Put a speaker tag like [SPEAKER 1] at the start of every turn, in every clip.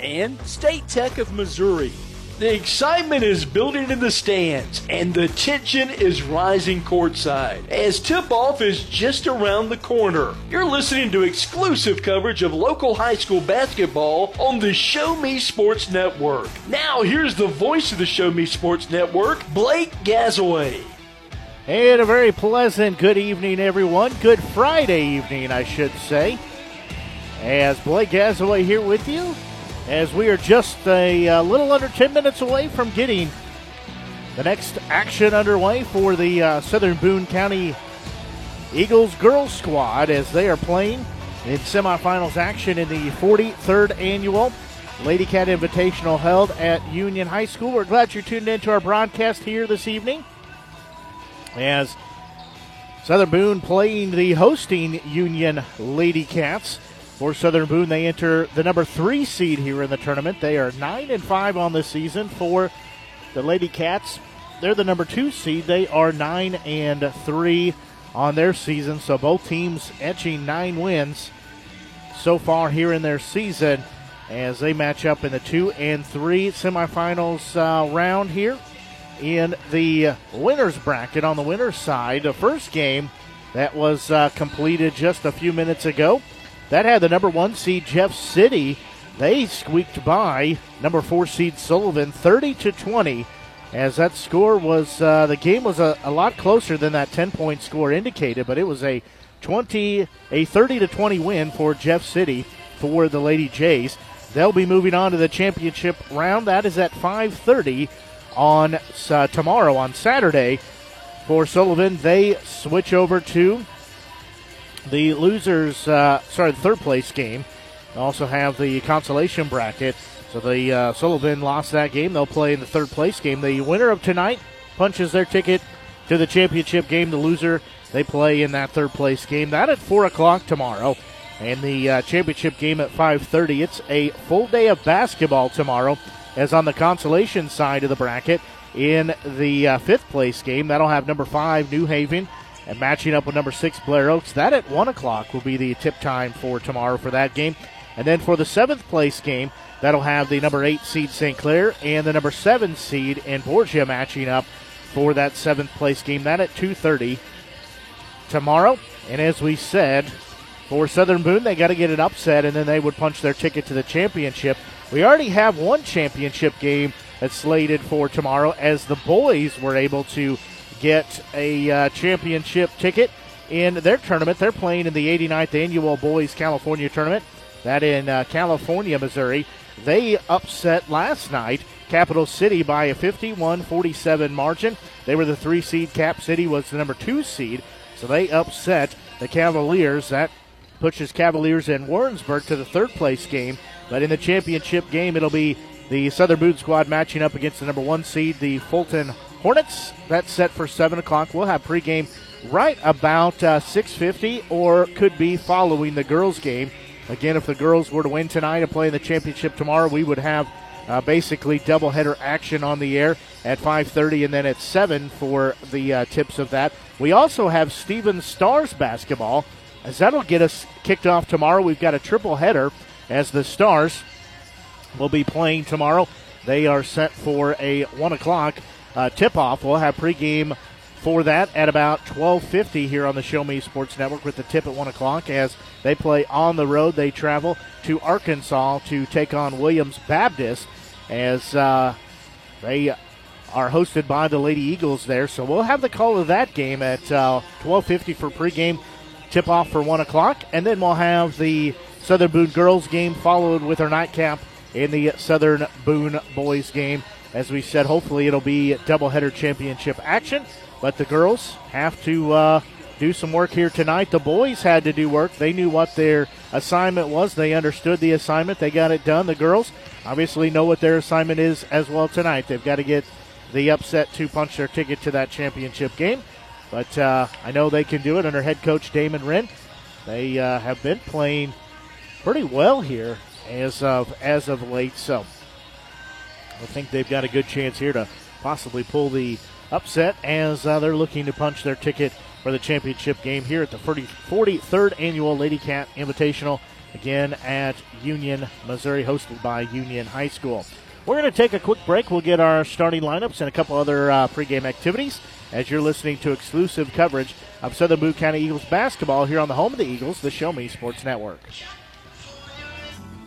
[SPEAKER 1] and State Tech of Missouri. The excitement is building in the stands, and the tension is rising courtside as tip off is just around the corner. You're listening to exclusive coverage of local high school basketball on the Show Me Sports Network. Now, here's the voice of the Show Me Sports Network, Blake Gazaway.
[SPEAKER 2] And a very pleasant good evening, everyone. Good Friday evening, I should say. As Blake Gazaway here with you as we are just a, a, little under 10 minutes away from getting the next action underway for the uh, Southern Boone County Eagles girls squad as they are playing in semifinals action in the 43rd annual Lady Cat Invitational held at Union High School. We're glad you're tuned into our broadcast here this evening as Southern Boone playing the hosting Union Lady Cats. For Southern Boone, they enter the number three seed here in the tournament. They are nine and five on the season. For the Lady Cats, they're the number two seed. They are nine and three on their season. So both teams etching nine wins so far here in their season as they match up in the two and three semifinals uh, round here in the winners bracket on the winners side. The first game that was uh, completed just a few minutes ago. That had the number one seed Jeff City. They squeaked by number four seed Sullivan 30 to 20. As that score was, uh, the game was a, a lot closer than that 10 point score indicated, but it was a 20, a 30 to 20 win for Jeff City for the Lady Jays. They'll be moving on to the championship round. That is at 5:30 on uh, tomorrow on Saturday. For Sullivan, they switch over to the losers, uh, sorry, the third place game. Also have the consolation bracket. So the uh, Sullivan lost that game. They'll play in the third place game. The winner of tonight punches their ticket to the championship game. The loser they play in that third place game. That at four o'clock tomorrow, and the uh, championship game at five thirty. It's a full day of basketball tomorrow. As on the consolation side of the bracket, in the uh, fifth place game, that'll have number five New Haven and matching up with number six Blair Oaks. That at one o'clock will be the tip time for tomorrow for that game. And then for the seventh place game, that'll have the number eight seed St. Clair and the number seven seed in Borgia matching up for that seventh place game. That at 2:30 tomorrow. And as we said, for Southern Boone, they got to get an upset, and then they would punch their ticket to the championship. We already have one championship game that's slated for tomorrow, as the boys were able to get a uh, championship ticket in their tournament. They're playing in the 89th annual Boys California tournament. That in uh, California, Missouri. They upset last night Capital City by a 51 47 margin. They were the three seed. Cap City was the number two seed. So they upset the Cavaliers. That pushes Cavaliers and Warrensburg to the third place game. But in the championship game, it'll be the Southern Boone squad matching up against the number one seed, the Fulton Hornets. That's set for 7 o'clock. We'll have pregame right about uh, 6.50 or could be following the girls' game. Again, if the girls were to win tonight and play in the championship tomorrow, we would have uh, basically doubleheader action on the air at 5.30 and then at 7 for the uh, tips of that. We also have Stephen Stars basketball, as that'll get us kicked off tomorrow. We've got a triple header as the Stars will be playing tomorrow. They are set for a 1 o'clock uh, tip-off. We'll have pregame for that at about 12:50 here on the Show Me Sports Network with the tip at one o'clock as they play on the road. They travel to Arkansas to take on Williams Baptist as uh, they are hosted by the Lady Eagles there. So we'll have the call of that game at uh, 12:50 for pregame tip off for one o'clock, and then we'll have the Southern Boone girls game followed with our nightcap in the Southern Boone boys game. As we said, hopefully it'll be doubleheader championship action, but the girls have to uh, do some work here tonight. The boys had to do work. They knew what their assignment was. They understood the assignment. They got it done. The girls obviously know what their assignment is as well tonight. They've got to get the upset to punch their ticket to that championship game. But uh, I know they can do it under head coach Damon Wren. They uh, have been playing pretty well here as of as of late. So I think they've got a good chance here to possibly pull the upset as uh, they're looking to punch their ticket for the championship game here at the 40, 43rd annual Lady Cat Invitational, again at Union, Missouri, hosted by Union High School. We're going to take a quick break. We'll get our starting lineups and a couple other uh, pregame activities as you're listening to exclusive coverage of Southern Boone County Eagles basketball here on the home of the Eagles, the Show Me Sports Network.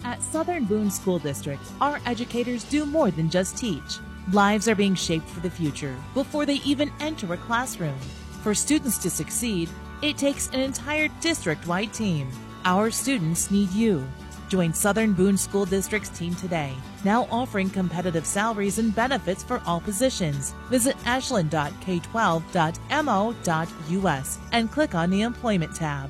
[SPEAKER 3] At Southern Boone School District, our educators do more than just teach. Lives are being shaped for the future before they even enter a classroom. For students to succeed, it takes an entire district wide team. Our students need you. Join Southern Boone School District's team today, now offering competitive salaries and benefits for all positions. Visit ashland.k12.mo.us and click on the Employment tab.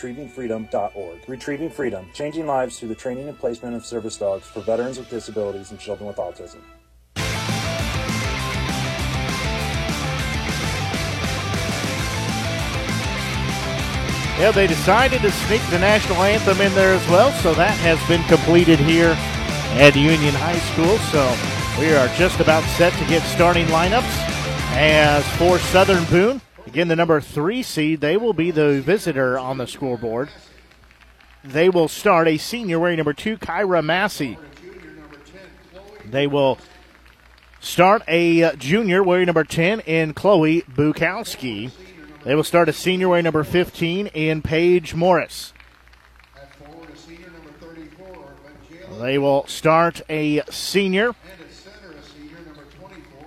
[SPEAKER 4] retrievingfreedom.org. Retrieving Freedom, changing lives through the training and placement of service dogs for veterans with disabilities and children with autism.
[SPEAKER 2] Yeah, they decided to sneak the national anthem in there as well, so that has been completed here at Union High School. So we are just about set to get starting lineups. As for Southern Boone, again, the number three seed, they will be the visitor on the scoreboard. They will start a senior wearing number two, Kyra Massey. They will start a uh, junior wearing number 10 in Chloe Bukowski. They will start a senior wearing number 15 in Paige Morris. They will start a senior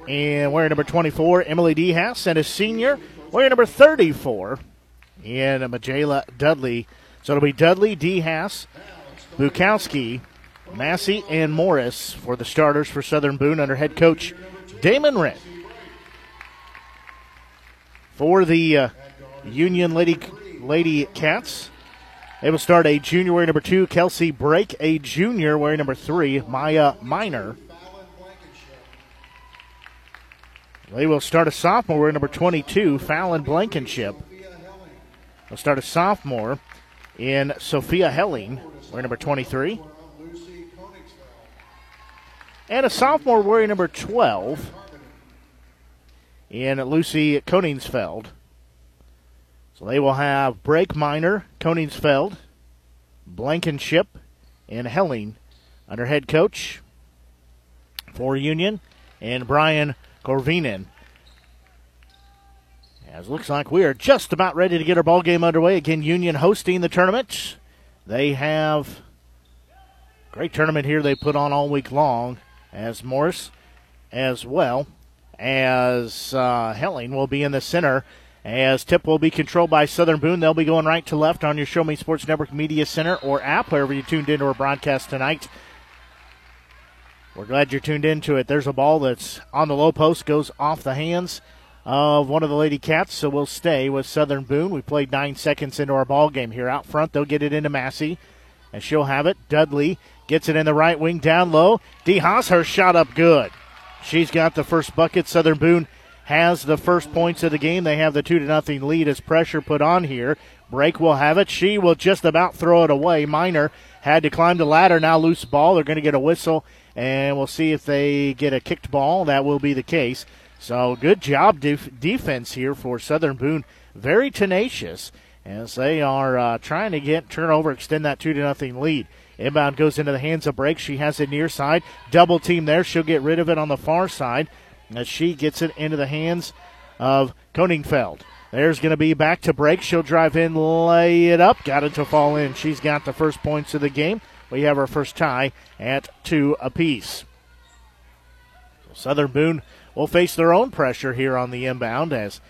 [SPEAKER 2] and wearing number 24, Emily Dehas, and a senior wearing number 34 in Majela Dudley. So it'll be Dudley, Dehas, Bukowski, Massey, and Morris for the starters for Southern Boone under head coach Damon Wren. For the uh, Union Lady Lady Cats, they will start a junior wearing number two, Kelsey Brake, a junior wearing number three, Maya Miner. They will start a sophomore number 22, Fallon Blankenship. They'll start a sophomore in Sophia Helling, wearing number 23. And a sophomore wearing number 12 in Lucy Koningsfeld. So they will have Brake Miner, Koningsfeld, Blankenship, and Helling under head coach for Union, and Brian Corvinen. As looks like we are just about ready to get our ball game underway. Again, Union hosting the tournament. They have great tournament here they put on all week long. As Morris, as well as uh, Helling, will be in the center. As tip will be controlled by Southern Boone, they'll be going right to left on your Show Me Sports Network Media Center or app, wherever you tuned into our broadcast tonight. We're glad you're tuned into it. There's a ball that's on the low post, goes off the hands of one of the Lady Cats, so we'll stay with Southern Boone. We played nine seconds into our ball game here. Out front, they'll get it into Massey, and she'll have it. Dudley gets it in the right wing down low. DeHaas, her shot up good. She's got the first bucket. Southern Boone has the first points of the game. They have the two to nothing lead as pressure put on here. Brake will have it. She will just about throw it away. Miner had to climb the ladder. Now loose ball. They're going to get a whistle, and we'll see if they get a kicked ball. That will be the case. So good job def- defense here for Southern Boone. Very tenacious as they are uh, trying to get turnover, extend that two to nothing lead. Inbound goes into the hands of Brake. She has it near side. Double team there. She'll get rid of it on the far side as she gets it into the hands of Koningfeld. There's going to be back to Brake. She'll drive in, lay it up. Got it to fall in. She's got the first points of the game. We have our first tie at two apiece. Southern Boone will face their own pressure here on the inbound as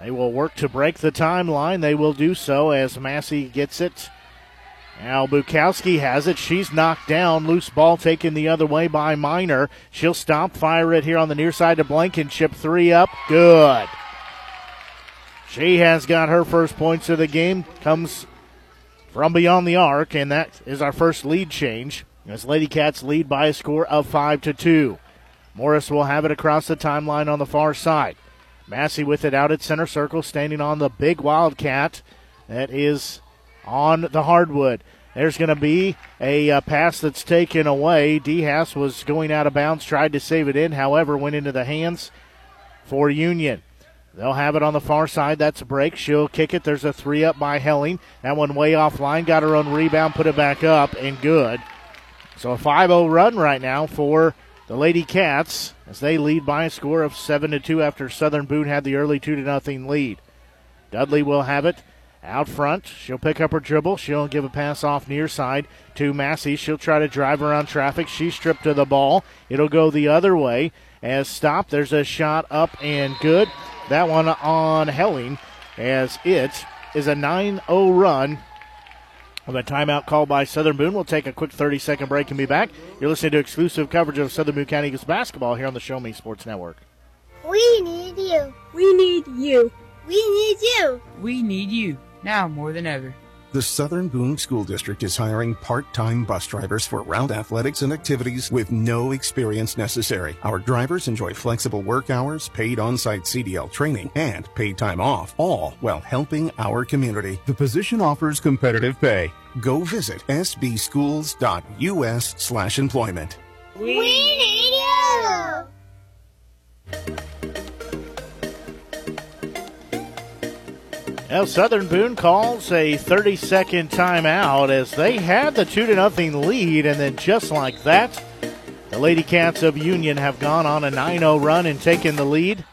[SPEAKER 2] they will work to break the timeline. They will do so as Massey gets it. Al Bukowski has it. She's knocked down. Loose ball taken the other way by Miner. She'll stop, fire it here on the near side of Blankenship. Three up. Good. She has got her first points of the game. Comes from beyond the arc, and that is our first lead change. As Lady Cats lead by a score of five to two. Morris will have it across the timeline on the far side. Massey with it out at center circle, standing on the big Wildcat that is on the hardwood. There's going to be a uh, pass that's taken away. Dehas was going out of bounds, tried to save it in, however, went into the hands for Union. They'll have it on the far side. That's a break. She'll kick it. There's a three up by Helling. That one way offline. Got her own rebound, put it back up, and good. So a 5 0 run right now for the Lady Cats as they lead by a score of 7 to 2 after Southern Boone had the early 2 to nothing lead. Dudley will have it out front. She'll pick up her dribble. She'll give a pass off near side to Massey. She'll try to drive around traffic. She's stripped of the ball. It'll go the other way as stopped. There's a shot up and good. That one on Helling as it is a 9 0 run with a timeout called by Southern Boone. We'll take a quick 30 second break and be back. You're listening to exclusive coverage of Southern Boone County Eagles basketball here on the Show Me Sports Network.
[SPEAKER 5] We need you.
[SPEAKER 6] We need you.
[SPEAKER 5] We need you.
[SPEAKER 7] We need you now more than ever.
[SPEAKER 6] The Southern Boone School District is hiring part-time bus drivers for route athletics and activities with no experience necessary. Our drivers enjoy flexible work hours, paid on-site CDL training, and paid time off, all while helping our community. The position offers competitive pay. Go visit sbschools.us slash employment.
[SPEAKER 5] We need you.
[SPEAKER 2] Now Southern Boone calls a 30-second timeout as they had the two to nothing lead, and then just like that, the Lady Cats of Union have gone on a 9-0 run and taken the lead,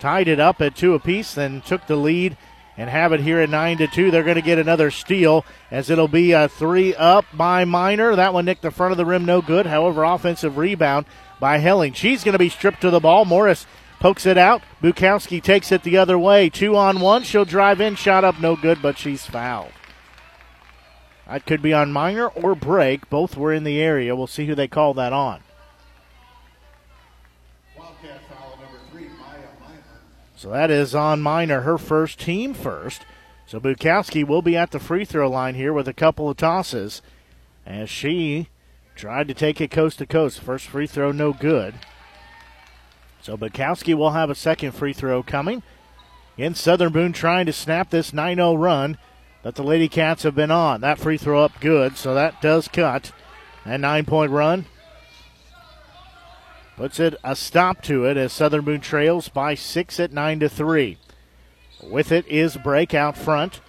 [SPEAKER 2] tied it up at two apiece, then took the lead and have it here at 9 to 2. They're going to get another steal as it'll be a three up by Miner. That one nicked the front of the rim, no good. However, offensive rebound by Helling. She's going to be stripped to the ball. Morris pokes it out. Bukowski takes it the other way. Two on one. She'll drive in. Shot up, no good, but she's fouled. That could be on Miner or Brake. Both were in the area. We'll see who they call that on. So that is on Miner, her first team first. So Bukowski will be at the free throw line here with a couple of tosses as she tried to take it coast to coast. First free throw, no good. So Bukowski will have a second free throw coming. In Southern Boone trying to snap this 9 0 run that the Lady Cats have been on. That free throw up good, so that does cut. A nine point run puts it a stop to it as Southern Boone trails by six at nine to three. With it is Brake out front.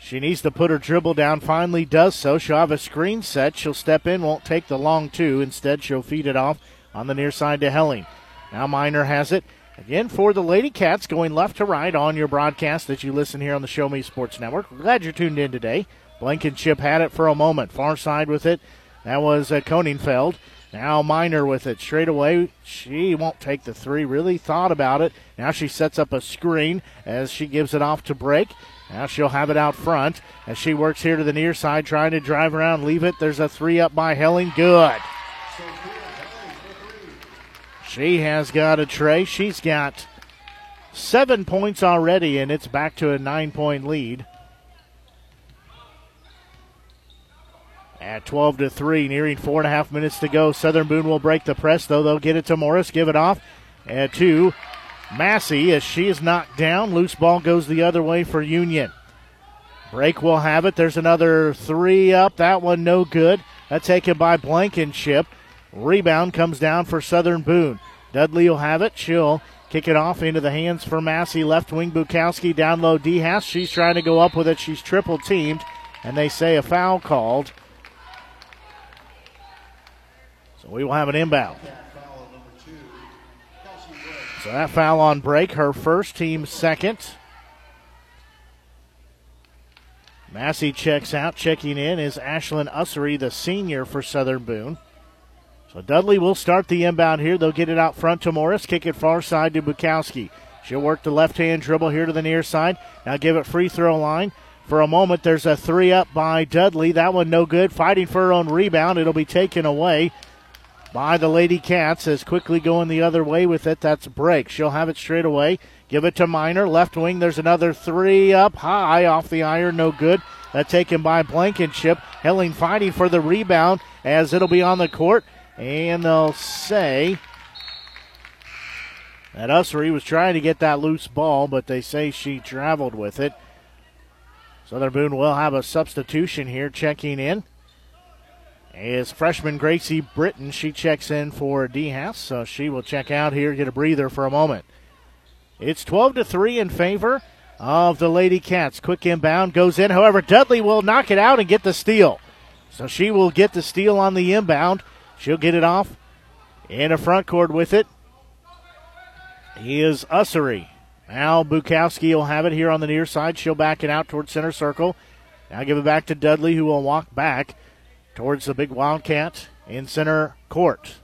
[SPEAKER 2] She needs to put her dribble down. Finally does so. She'll have a screen set. She'll step in, won't take the long two. Instead, she'll feed it off on the near side to Helling. Now Miner has it. Again, for the Lady Cats, going left to right on your broadcast that you listen here on the Show Me Sports Network. Glad you're tuned in today. Blankenship had it for a moment. Far side with it. That was uh, Koningfeld. Now Miner with it straight away. She won't take the three. Really thought about it. Now she sets up a screen as she gives it off to Brake. Now she'll have it out front as she works here to the near side, trying to drive around, leave it. There's a three up by Helling. Good. She has got a tray. She's got seven points already, and it's back to a nine point lead. At 12 to 3, nearing four and a half minutes to go. Southern Boone will break the press, though. They'll get it to Morris, give it off and to Massey as she is knocked down. Loose ball goes the other way for Union. Brake will have it. There's another three up. That one no good. That's taken by Blankenship. Rebound comes down for Southern Boone. Dudley will have it. She'll kick it off into the hands for Massey. Left wing Bukowski down low. Dehas. She's trying to go up with it. She's triple teamed, and they say a foul called. So we will have an inbound. So that foul on Brake, her first, team second. Massey checks out. Checking in is Ashlyn Ussery, the senior for Southern Boone. So Dudley will start the inbound here. They'll get it out front to Morris. Kick it far side to Bukowski. She'll work the left hand dribble here to the near side. Now give it free throw line. For a moment, there's a three up by Dudley. That one no good. Fighting for her own rebound. It'll be taken away by the Lady Cats as quickly going the other way with it. That's a break. She'll have it straight away. Give it to Miner. Left wing. There's another three up high off the iron. No good. That taken by Blankenship. Helling fighting for the rebound as it'll be on the court. And they'll say that Ussery was trying to get that loose ball, but they say she traveled with it. Southern Boone will have a substitution here checking in. Is freshman Gracie Britton. She checks in for DeHaas, so she will check out here, get a breather for a moment. It's 12 to 3 in favor of the Lady Cats. Quick inbound goes in. However, Dudley will knock it out and get the steal. So she will get the steal on the inbound. She'll get it off in a front court with it. He is Ussery. Now Bukowski will have it here on the near side. She'll back it out towards center circle. Now give it back to Dudley, who will walk back towards the big Wildcat in center court.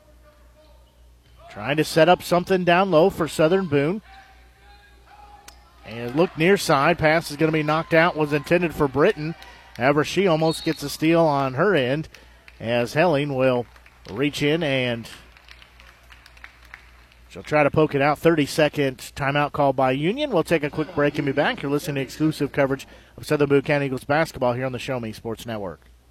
[SPEAKER 2] Trying to set up something down low for Southern Boone. And look near side. Pass is going to be knocked out. Was intended for Britton. However, she almost gets a steal on her end as Helling will reach in and She'll try to poke it out. 30 second timeout called by Union. We'll take a quick break and be back. You're listening to exclusive coverage of Southern Boone County Eagles basketball here on the Show Me Sports Network.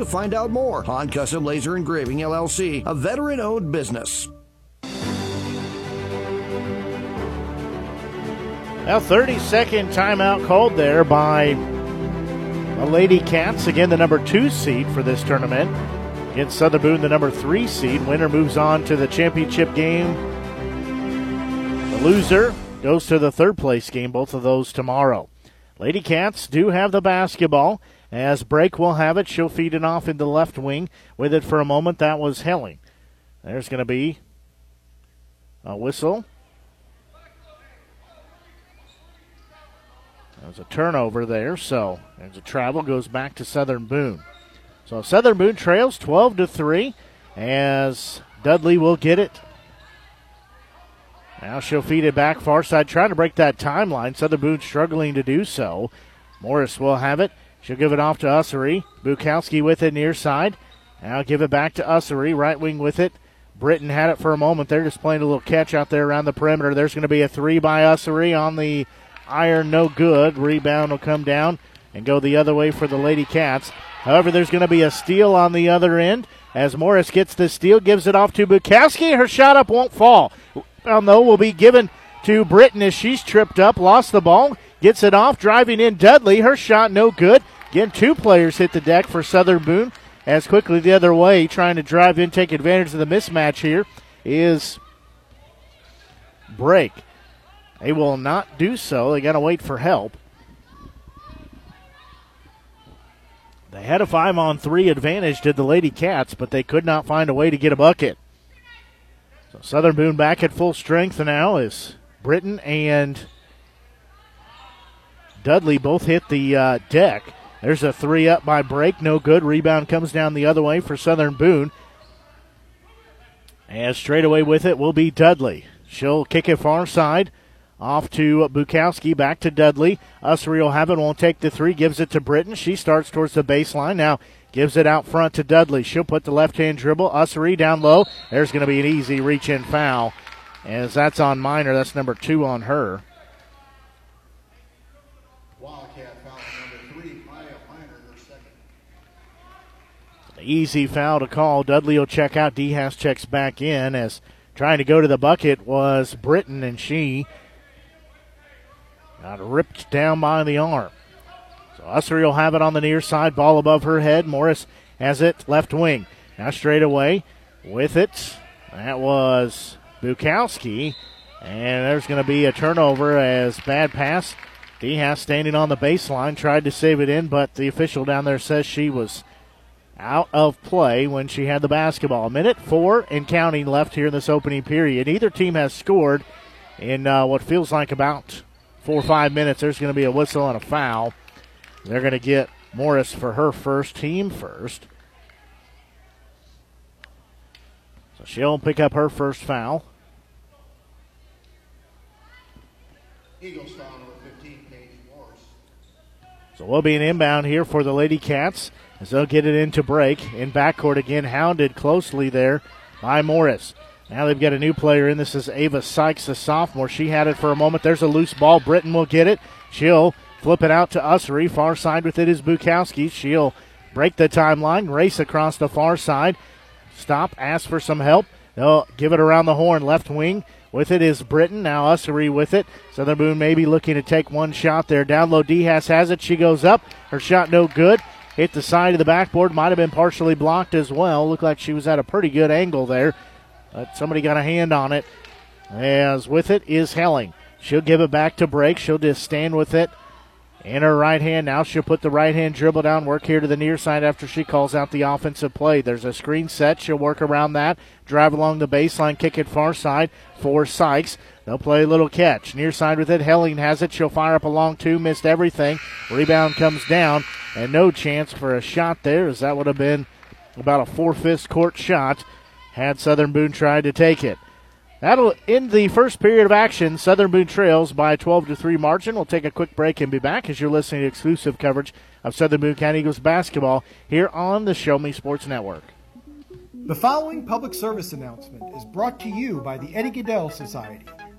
[SPEAKER 7] to find out more. Han Custom Laser Engraving LLC, a veteran owned business.
[SPEAKER 2] Now, 30 second timeout called there by the Lady Cats. Again, the number two seed for this tournament. Against Southern Boone, the number three seed. Winner moves on to the championship game. The loser goes to the third place game, both of those tomorrow. Lady Cats do have the basketball. As Brake will have it, she'll feed it off in the left wing. With it for a moment, that was Helling. There's going to be a whistle. There's a turnover there, so there's a travel goes back to Southern Boone. So Southern Boone trails 12 to 3 as Dudley will get it. Now she'll feed it back far side, trying to break that timeline. Southern Boone struggling to do so. Morris will have it. She'll give it off to Ussery. Bukowski with it near side. Now give it back to Ussery. Right wing with it. Britton had it for a moment. They're just playing a little catch out there around the perimeter. There's going to be a three by Ussery on the iron. No good. Rebound will come down and go the other way for the Lady Cats. However, there's going to be a steal on the other end as Morris gets the steal, gives it off to Bukowski. Her shot up won't fall. Well, no, will be given to Britton as she's tripped up, lost the ball, gets it off, driving in Dudley. Her shot no good. Again, two players hit the deck for Southern Boone. As quickly the other way, trying to drive in, take advantage of the mismatch here, is Brake. They will not do so. They got to wait for help. They had a five on three advantage, did the Lady Cats, but they could not find a way to get a bucket. So Southern Boone back at full strength now is Britton and Dudley both hit the uh, deck. There's a three up by Brake, no good. Rebound comes down the other way for Southern Boone. And straight away with it will be Dudley. She'll kick it far side. Off to Bukowski, back to Dudley. Ussery will have it, won't take the three, gives it to Britton. She starts towards the baseline. Now gives it out front to Dudley. She'll put the left hand dribble. Ussery down low. There's going to be an easy reach in foul. As that's on Miner. That's number two on her. Easy foul to call. Dudley will check out. Dehas checks back in as trying to go to the bucket was Britton, and she got ripped down by the arm. So Ussery will have it on the near side. Ball above her head. Morris has it left wing. Now straight away with it. That was Bukowski. And there's going to be a turnover as bad pass. Dehas standing on the baseline tried to save it in, but the official down there says she was out of play when she had the basketball. A minute four and counting left here in this opening period. Either team has scored in uh, what feels like about four or five minutes. There's going to be a whistle and a foul. They're going to get Morris for her first team first. So she'll pick up her first foul. Eagles foul number 15, Paige Morris. So we'll be an inbound here for the Lady Cats as they'll get it into Brake. In backcourt again, hounded closely there by Morris. Now they've got a new player in. This is Ava Sykes, a sophomore. She had it for a moment. There's a loose ball. Britton will get it. She'll flip it out to Ussery. Far side with it is Bukowski. She'll break the timeline, race across the far side. Stop, ask for some help. They'll give it around the horn, left wing. With it is Britton. Now Ussery with it. Southern Boone maybe looking to take one shot there. Down low, Dehas has it. She goes up. Her shot no good hit the side of the backboard. Might have been partially blocked as well. Looked like she was at a pretty good angle there. But somebody got a hand on it. As with it is Helling. She'll give it back to Brake. She'll just stand with it in her right hand. Now she'll put the right hand dribble down, work here to the near side after she calls out the offensive play. There's a screen set. She'll work around that, drive along the baseline, kick it far side for Sykes. They'll play a little catch. Near side with it. Helling has it. She'll fire up a long two, missed everything. Rebound comes down, and no chance for a shot there, as that would have been about a four court shot had Southern Boone tried to take it. That'll end the first period of action. Southern Boone trails by a 12 to 3 margin. We'll take a quick break and be back as you're listening to exclusive coverage of Southern Boone County Eagles basketball here on the Show Me Sports Network.
[SPEAKER 8] The following public service announcement is brought to you by the Eddie Gaedel Society,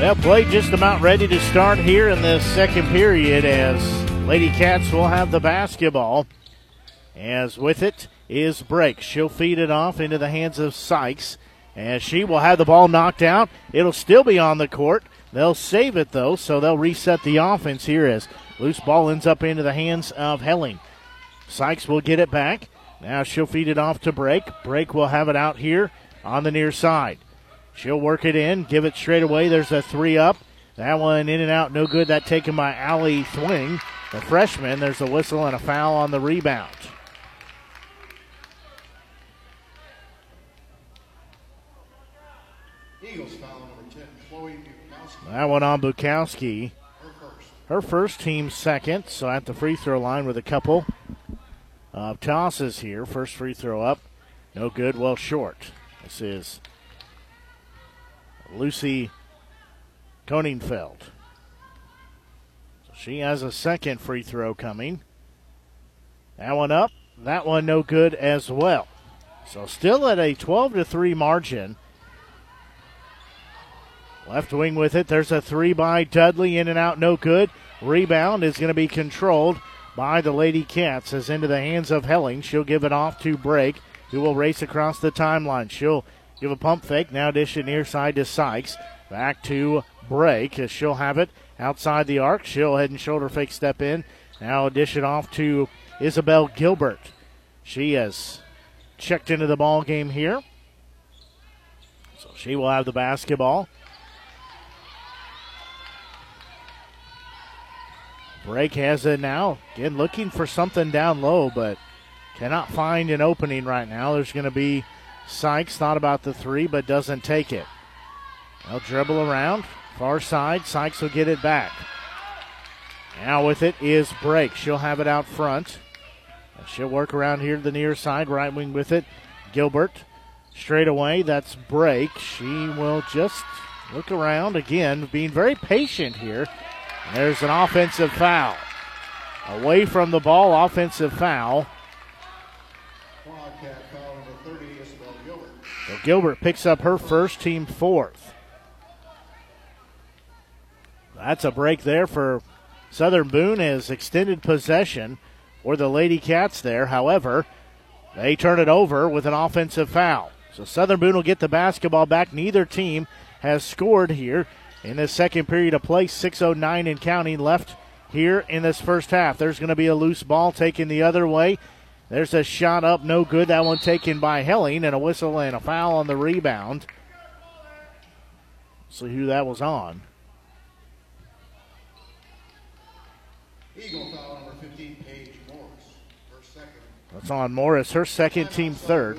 [SPEAKER 2] Well, play just about ready to start here in the second period as Lady Cats will have the basketball. As with it is Brake. She'll feed it off into the hands of Sykes. As she will have the ball knocked out. It'll still be on the court. They'll save it though, so they'll reset the offense here as loose ball ends up into the hands of Helling. Sykes will get it back. Now she'll feed it off to Brake. Brake will have it out here on the near side. She'll work it in, give it straight away. There's a three up. That one in and out, no good. That taken by Allie Thwing, the freshman. There's a whistle and a foul on the rebound.
[SPEAKER 9] Eagles foul number 10, Chloe Bukowski.
[SPEAKER 2] That one on Bukowski. Her first. Her first team second, so at the free throw line with a couple of tosses here. First free throw up, no good, well short. This is Lucy Koningfeld. She has a second free throw coming. That one up. That one no good as well. So still at a 12 to 3 margin. Left wing with it. There's a three by Dudley in and out, no good. Rebound is going to be controlled by the Lady Cats as into the hands of Helling. She'll give it off to Brake, who will race across the timeline. She'll give a pump fake. Now dish it near side to Sykes. Back to Brake she'll have it outside the arc. She'll head and shoulder fake step in. Now dish it off to Isabel Gilbert. She has checked into the ball game here. So she will have the basketball. Brake has it now. Again, looking for something down low, but cannot find an opening right now. There's going to be Sykes thought about the three, but doesn't take it. They'll dribble around. Far side. Sykes will get it back. Now with it is Brake. She'll have it out front. She'll work around here to the near side. Right wing with it. Gilbert. Straight away. That's Brake. She will just look around again, being very patient here. There's an offensive foul. Away from the ball, offensive foul.
[SPEAKER 9] Wildcat foul number 30, Isabel Gilbert.
[SPEAKER 2] So Gilbert picks up her first, team fourth. That's a break there for Southern Boone as extended possession for the Lady Cats there. However, they turn it over with an offensive foul. So Southern Boone will get the basketball back. Neither team has scored here in this second period of play. 6.09 in counting left here in this first half. There's going to be a loose ball taken the other way. There's a shot up, no good. That one taken by Helling, and a whistle and a foul on the rebound. See who that was on.
[SPEAKER 9] Eagle foul number 15, Paige Morris. Her second.
[SPEAKER 2] That's on Morris, her second, team third.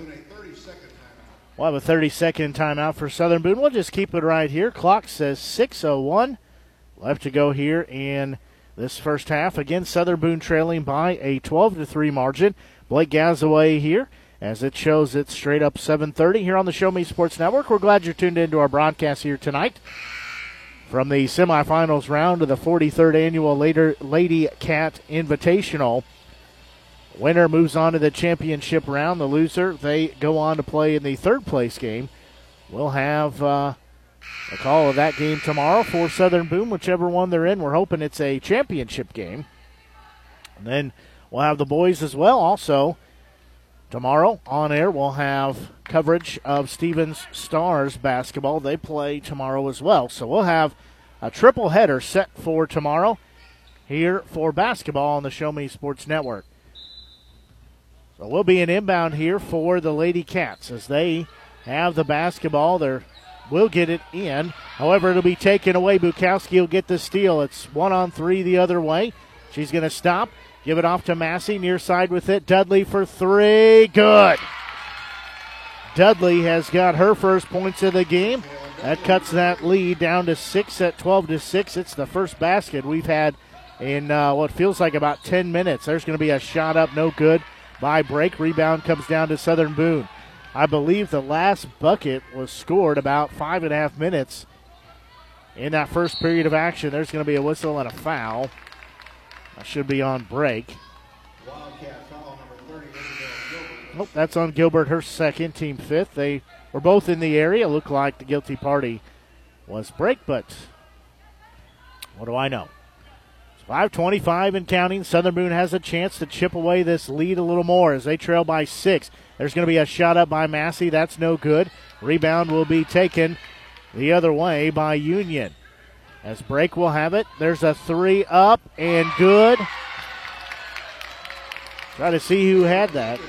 [SPEAKER 2] We'll have a 30 second timeout for Southern Boone. We'll just keep it right here. Clock says 6.01 left to go here in this first half. Again, Southern Boone trailing by a 12 to 3 margin. Blake Gazaway here as it shows it's straight up 7:30 here on the Show Me Sports Network. We're glad you're tuned into our broadcast here tonight. From the semifinals round of the 43rd annual Lady Cat Invitational. Winner moves on to the championship round. The loser, they go on to play in the third place game. We'll have uh, a call of that game tomorrow for Southern Boone, whichever one they're in. We're hoping it's a championship game. And then we'll have the boys as well. Also, tomorrow on air, we'll have coverage of Stephens Stars basketball. They play tomorrow as well. So we'll have a triple header set for tomorrow here for basketball on the Show Me Sports Network. So we'll be an inbound here for the Lady Cats as they have the basketball. They will get it in. However, it'll be taken away. Bukowski will get the steal. It's one on three the other way. She's going to stop. Give it off to Massey. Near side with it. Dudley for three. Good. Dudley has got her first points of the game. That cuts that lead down to six at 12 to 6. It's the first basket we've had in uh, what feels like about 10 minutes. There's going to be a shot up, no good by Brake. Rebound comes down to Southern Boone. I believe the last bucket was scored about five and a half minutes in that first period of action. There's going to be a whistle and a foul. That should be on Brake. Oh, that's on Gilbert, her second, team fifth. They were both in the area. Looked like the guilty party was Brake, but what do I know? It's 525 and counting. Southern Boone has a chance to chip away this lead a little more as they trail by six. There's going to be a shot up by Massey. That's no good. Rebound will be taken the other way by Union. As Brake will have it. There's a three up and good. Try to see who had that.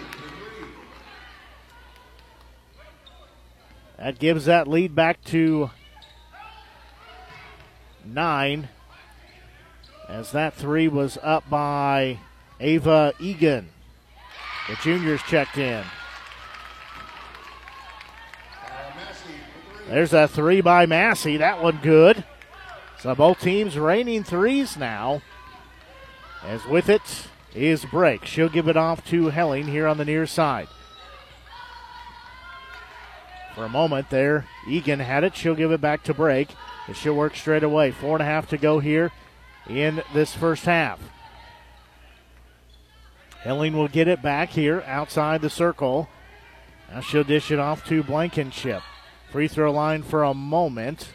[SPEAKER 2] That gives that lead back to nine as that three was up by Ava Egan. The juniors checked in. There's a three by Massey. That one good. So both teams raining threes now. As with it is Brake. She'll give it off to Helling here on the near side. For a moment there, Egan had it. She'll give it back to Brake. And she'll work straight away. Four and a half to go here in this first half. Helling will get it back here outside the circle. Now she'll dish it off to Blankenship. Free throw line for a moment.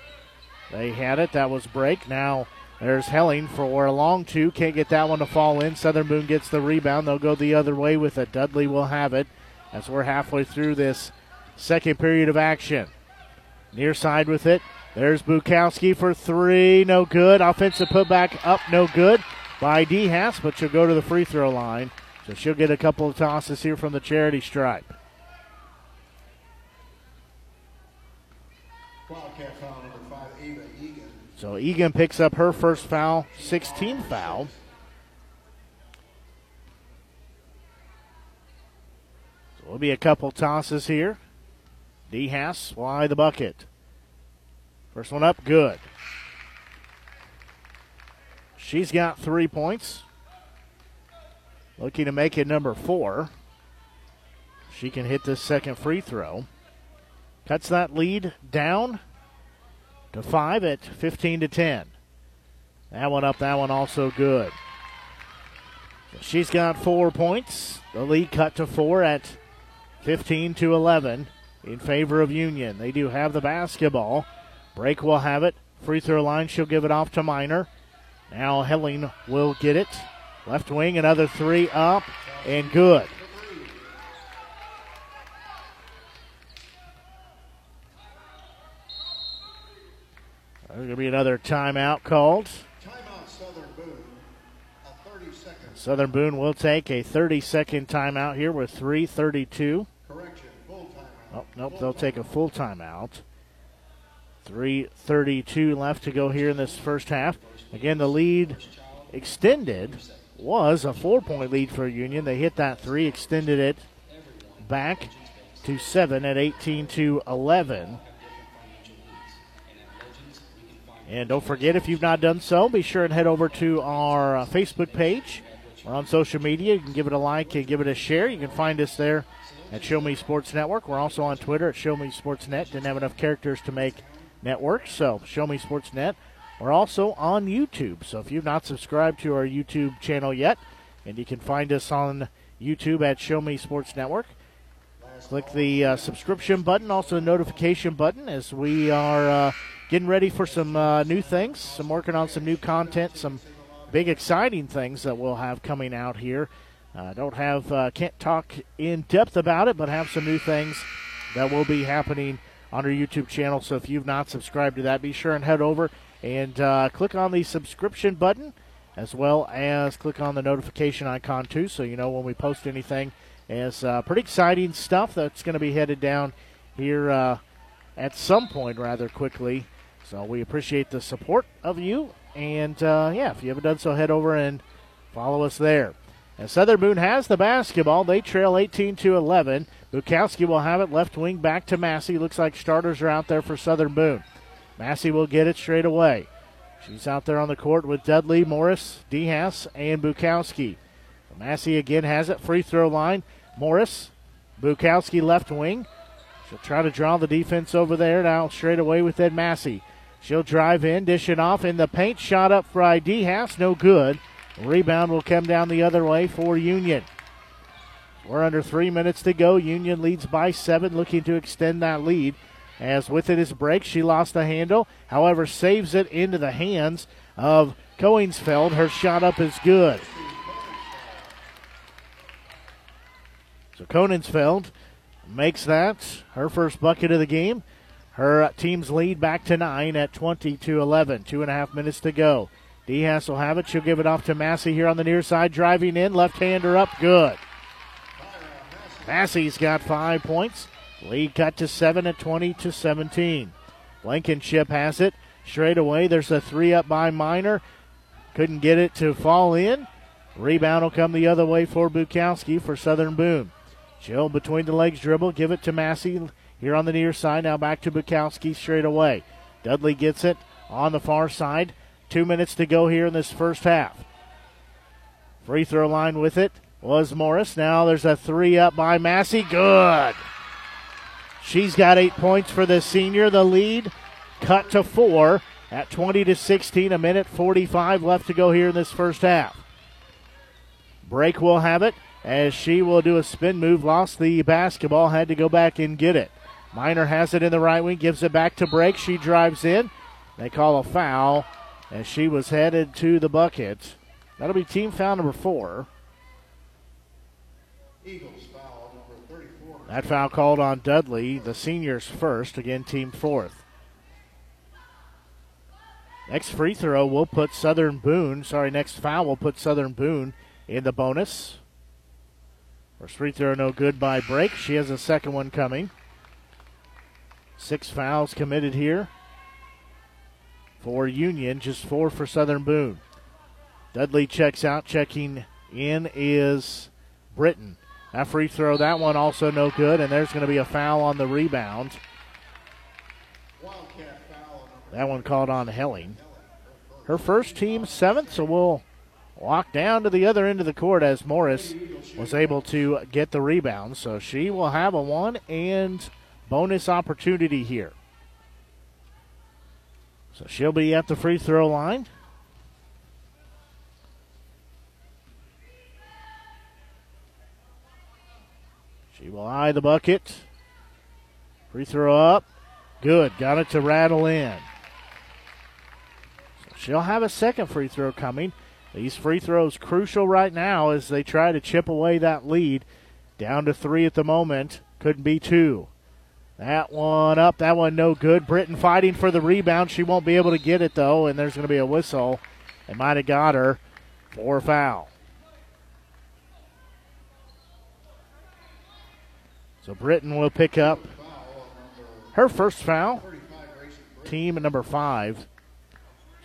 [SPEAKER 2] They had it. That was Brake. Now there's Helling for a long two. Can't get that one to fall in. Southern Boone gets the rebound. They'll go the other way with it. Dudley will have it as we're halfway through this second period of action. Near side with it. There's Bukowski for three. No good. Offensive putback up. No good by D. Hass, but she'll go to the free throw line. So she'll get a couple of tosses here from the charity stripe. So Egan picks up her first foul, 16 foul. So there'll be a couple tosses here. D. Hass, why the bucket? First one up, good. She's got three points. Looking to make it number four. She can hit this second free throw. Cuts that lead down to five at 15 to 10. That one up, that one also good. she's got four points. The lead cut to four at 15 to 11 in favor of Union. They do have the basketball. Brake will have it. Free throw line, she'll give it off to Miner. Now Helling will get it. Left wing, another three up and good. There's going to be another timeout called.
[SPEAKER 9] Timeout Southern Boone. A 30 second.
[SPEAKER 2] Southern Boone will take a 30 second timeout here with 3.32.
[SPEAKER 9] Correction, full timeout.
[SPEAKER 2] Oh, nope, full they'll timeout. take a full timeout. 3.32 left to go here in this first half. Again, the lead extended was a four point lead for Union. They hit that three, extended it back to seven at 18 to 11. And don't forget, if you've not done so, be sure and head over to our uh, Facebook page. We're on social media. You can give it a like and give it a share. You can find us there at Show Me Sports Network. We're also on Twitter at Show Me Sports Net. Didn't have enough characters to make network, so Show Me Sports Net. We're also on YouTube. So if you've not subscribed to our YouTube channel yet, and you can find us on YouTube at Show Me Sports Network. Click the uh, subscription button, also the notification button, as we are uh, getting ready for some uh, new things. Some working on some new content, some big exciting things that we'll have coming out here. Uh, don't have uh, can't talk in depth about it, but have some new things that will be happening on our YouTube channel. So if you've not subscribed to that, be sure and head over and uh, click on the subscription button, as well as click on the notification icon too, so you know when we post anything. It's uh, pretty exciting stuff that's going to be headed down here uh, at some point rather quickly. So we appreciate the support of you. And uh, yeah, if you haven't done so, head over and follow us there. And Southern Boone has the basketball. They trail 18 to 11. Bukowski will have it left wing back to Massey. Looks like starters are out there for Southern Boone. Massey will get it straight away. She's out there on the court with Dudley, Morris, Dehas, and Bukowski. Massey again has it. Free throw line. Morris, Bukowski left wing. She'll try to draw the defense over there now straight away with Ed Massey. She'll drive in, dish it off in the paint. Shot up for Dehas, no good. Rebound will come down the other way for Union. We're under three minutes to go. Union leads by seven, looking to extend that lead. As with it is break, she lost the handle, however, saves it into the hands of Coinsfeld. Her shot up is good. So Coinsfeld makes that her first bucket of the game. Her team's lead back to nine at 20 to 11. Two and a half minutes to go. Dehas will have it. She'll give it off to Massey here on the near side, driving in. Left hander up, good. Massey's got five points. Lead cut to seven at 20 to 17. Blankenship has it. Straight away, there's a three up by Miner. Couldn't get it to fall in. Rebound will come the other way for Bukowski for Southern Boone. She'll between the legs dribble, give it to Massey here on the near side. Now back to Bukowski straight away. Dudley gets it on the far side. Two minutes to go here in this first half. Free throw line with it was Morris. Now there's a three up by Massey. Good. She's got eight points for the senior. The lead cut to four at 20 to 16. A minute 45 left to go here in this first half. Brake will have it as she will do a spin move. Lost the basketball, had to go back and get it. Miner has it in the right wing, gives it back to Brake. She drives in. They call a foul as she was headed to the bucket. That'll be team foul number four.
[SPEAKER 9] Eagles foul number 34.
[SPEAKER 2] That foul called on Dudley, the seniors first, again, team fourth. Next free throw will put Southern Boone, sorry, next foul will put Southern Boone in the bonus. First free throw no good by Brake. She has a second one coming. Six fouls committed here for Union, just four for Southern Boone. Dudley checks out. Checking in is Britton. That free throw, that one also no good, and there's going to be a foul on the rebound. That one called on Helling. Her first team seventh, so we'll walk down to the other end of the court as Morris was able to get the rebound. So she will have a one and bonus opportunity here. So she'll be at the free throw line. She will eye the bucket. Free throw up. Good. Got it to rattle in. So she'll have a second free throw coming. These free throws crucial right now as they try to chip away that lead. Down to three at the moment. Couldn't be two. That one up. That one no good. Britton fighting for the rebound. She won't be able to get it though, and there's going to be a whistle. They might have got her for a foul. So Britton will pick up her first foul. Team number five.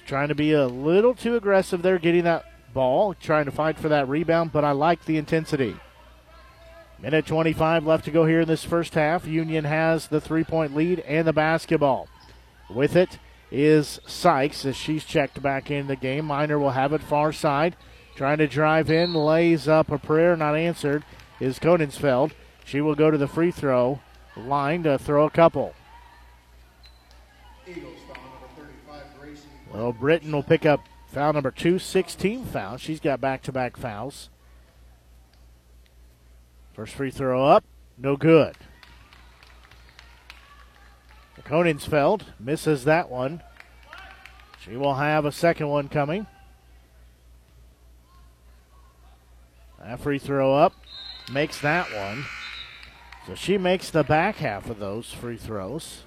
[SPEAKER 2] Trying to be a little too aggressive there, getting that ball, trying to fight for that rebound, but I like the intensity. Minute 25 left to go here in this first half. Union has the three point lead and the basketball. With it is Sykes as she's checked back in the game. Miner will have it far side. Trying to drive in, lays up a prayer, not answered, is Konensfeld. She will go to the free throw line to throw a couple. Well, Britton will pick up foul number two, 16 foul. She's got back to back fouls. First free throw up, no good. Konensfeld misses that one. She will have a second one coming. That free throw up makes that one. So she makes the back half of those free throws.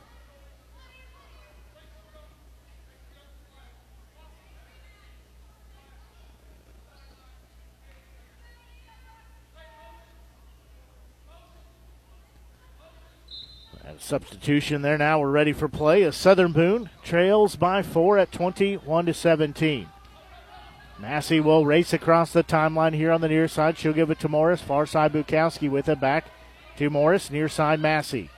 [SPEAKER 2] Substitution there now. We're ready for play. A Southern Boone trails by four at 21 to 17. Massey will race across the timeline here on the near side. She'll give it to Morris. Far side Bukowski with it back to Morris. Near side Massey.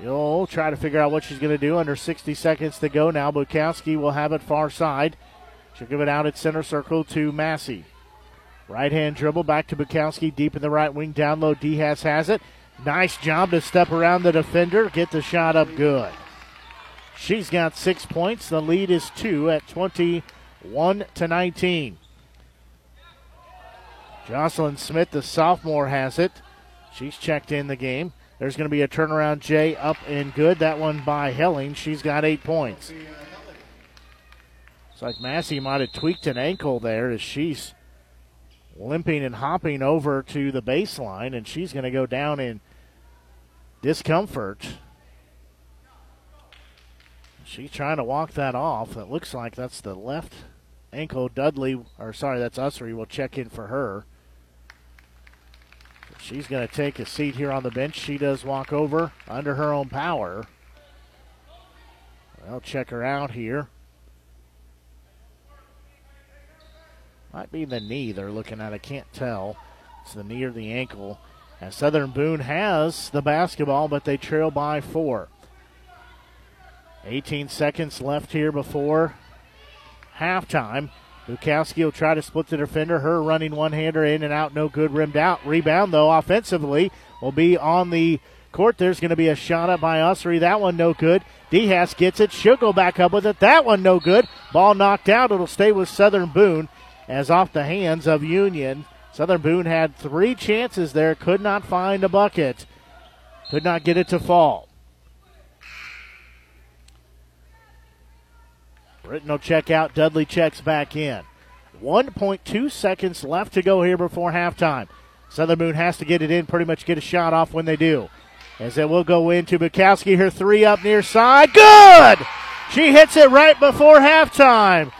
[SPEAKER 2] She'll try to figure out what she's going to do. Under 60 seconds to go now. Bukowski will have it far side. She'll give it out at center circle to Massey. Right hand dribble back to Bukowski deep in the right wing. Down low, Dehas has it. Nice job to step around the defender, get the shot up good. She's got six points. The lead is two at 21 to 19. Jocelyn Smith, the sophomore, has it. She's checked in the game. There's going to be a turnaround J up and good. That one by Helling. She's got eight points. It's like Massey might have tweaked an ankle there as she's limping and hopping over to the baseline, and she's going to go down in discomfort. She's trying to walk that off. It looks like that's the left ankle. Dudley, or sorry, that's Ussery, will check in for her. She's going to take a seat here on the bench. She does walk over under her own power. They'll check her out here. Might be the knee they're looking at. I can't tell. It's the knee or the ankle. As Southern Boone has the basketball, but they trail by four. 18 seconds left here before halftime. Bukowski will try to split the defender. Her running one hander in and out, no good. Rimmed out. Rebound, though, offensively will be on the court. There's going to be a shot up by Ussery. That one no good. Dehas gets it. She'll go back up with it. That one no good. Ball knocked out. It'll stay with Southern Boone as off the hands of Union. Southern Boone had three chances there, could not find a bucket, could not get it to fall. Britton will check out. Dudley checks back in. 1.2 seconds left to go here before halftime. Southern Boone has to get it in, pretty much get a shot off when they do. As it will go into Bukowski, her three up near side. Good! She hits it right before halftime.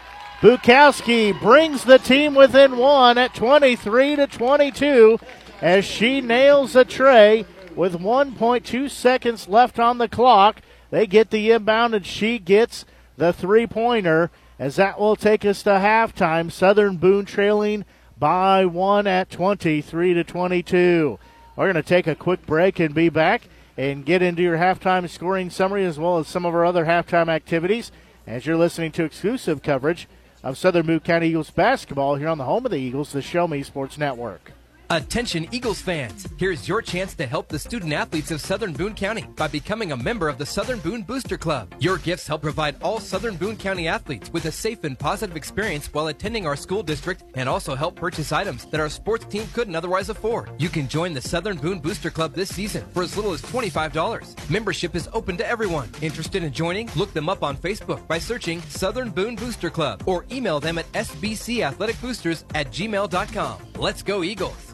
[SPEAKER 2] Bukowski brings the team within one at 23 to 22 as she nails a tray with 1.2 seconds left on the clock. They get the inbound and she gets the three pointer as that will take us to halftime. Southern Boone trailing by one at 23 to 22. We're going to take a quick break and be back and get into your halftime scoring summary as well as some of our other halftime activities as you're listening to exclusive coverage of Southern Boone County Eagles basketball here on the home of the Eagles, the Show Me Sports Network.
[SPEAKER 10] Attention Eagles fans, here's your chance to help the student athletes of Southern Boone County by becoming a member of the Southern Boone Booster Club. Your gifts help provide all Southern Boone County athletes with a safe and positive experience while attending our school district and also help purchase items that our sports team couldn't otherwise afford. You can join the Southern Boone Booster Club this season for as little as $25. Membership is open to everyone. Interested in joining? Look them up on Facebook by searching Southern Boone Booster Club or email them at sbcathleticboosters at gmail.com. Let's go Eagles!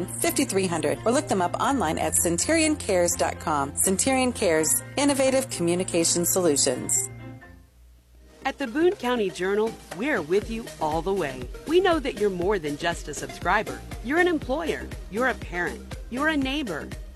[SPEAKER 11] 5300 or look them up online at centurioncares.com. Centurion Cares, innovative communication solutions.
[SPEAKER 12] At the Boone County Journal, we're with you all the way. We know that you're more than just a subscriber. You're an employer, you're a parent, you're a neighbor.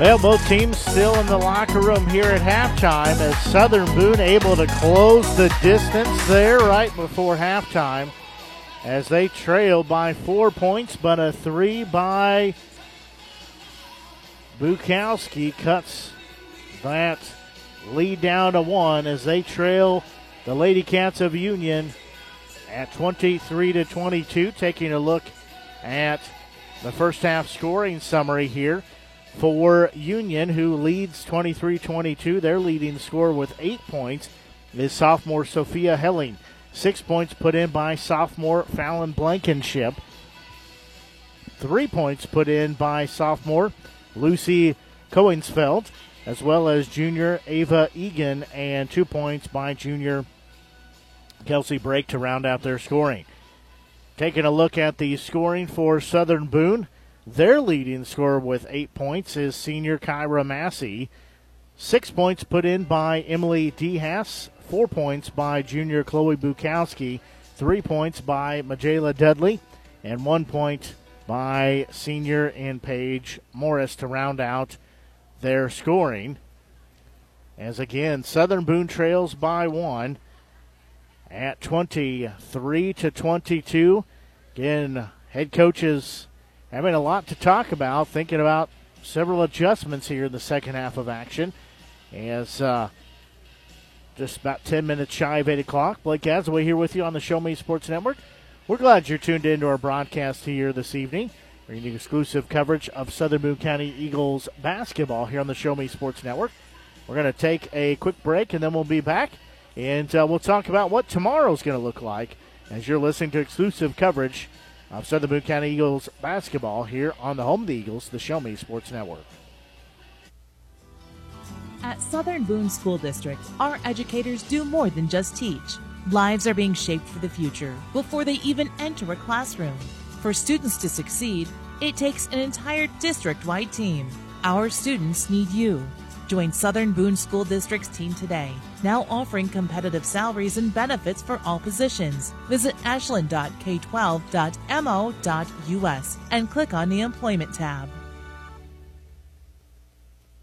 [SPEAKER 2] Well, both teams still in the locker room here at halftime as Southern Boone able to close the distance there right before halftime as they trail by four points, but a three by Bukowski cuts that lead down to one as they trail the Lady Cats of Union at 23 to 22. Taking a look at the first half scoring summary here for Union, who leads 23 22. Their leading scorer with eight points is sophomore Sophia Helling. Six points put in by sophomore Fallon Blankenship. Three points put in by sophomore Lucy Cohensfeld, as well as junior Ava Egan, and two points by junior Kelsey Brake to round out their scoring. Taking a look at the scoring for Southern Boone. Their leading scorer with eight points is senior Kyra Massey. Six points put in by Emily Dehas. Four points by junior Chloe Bukowski. Three points by Majela Dudley. And one point by senior and Paige Morris to round out their scoring. As again, Southern Boone trails by one at 23 to 22. Again, head coaches having a lot to talk about, thinking about several adjustments here in the second half of action. As uh, just about 10 minutes shy of 8 o'clock, Blake Gazaway here with you on the Show Me Sports Network. We're glad you're tuned into our broadcast here this evening. we Bringing exclusive coverage of Southern Boone County Eagles basketball here on the Show Me Sports Network. We're going to take a quick break and then we'll be back and uh, we'll talk about what tomorrow's going to look like as you're listening to exclusive coverage of Southern Boone County Eagles basketball here on the home of the Eagles, the Show Me Sports Network.
[SPEAKER 3] At Southern Boone School District, our educators do more than just teach. Lives are being shaped for the future before they even enter a classroom. For students to succeed, it takes an entire district wide team. Our students need you. Join Southern Boone School District's team today, now offering competitive salaries and benefits for all positions. Visit ashland.k12.mo.us and click on the Employment tab.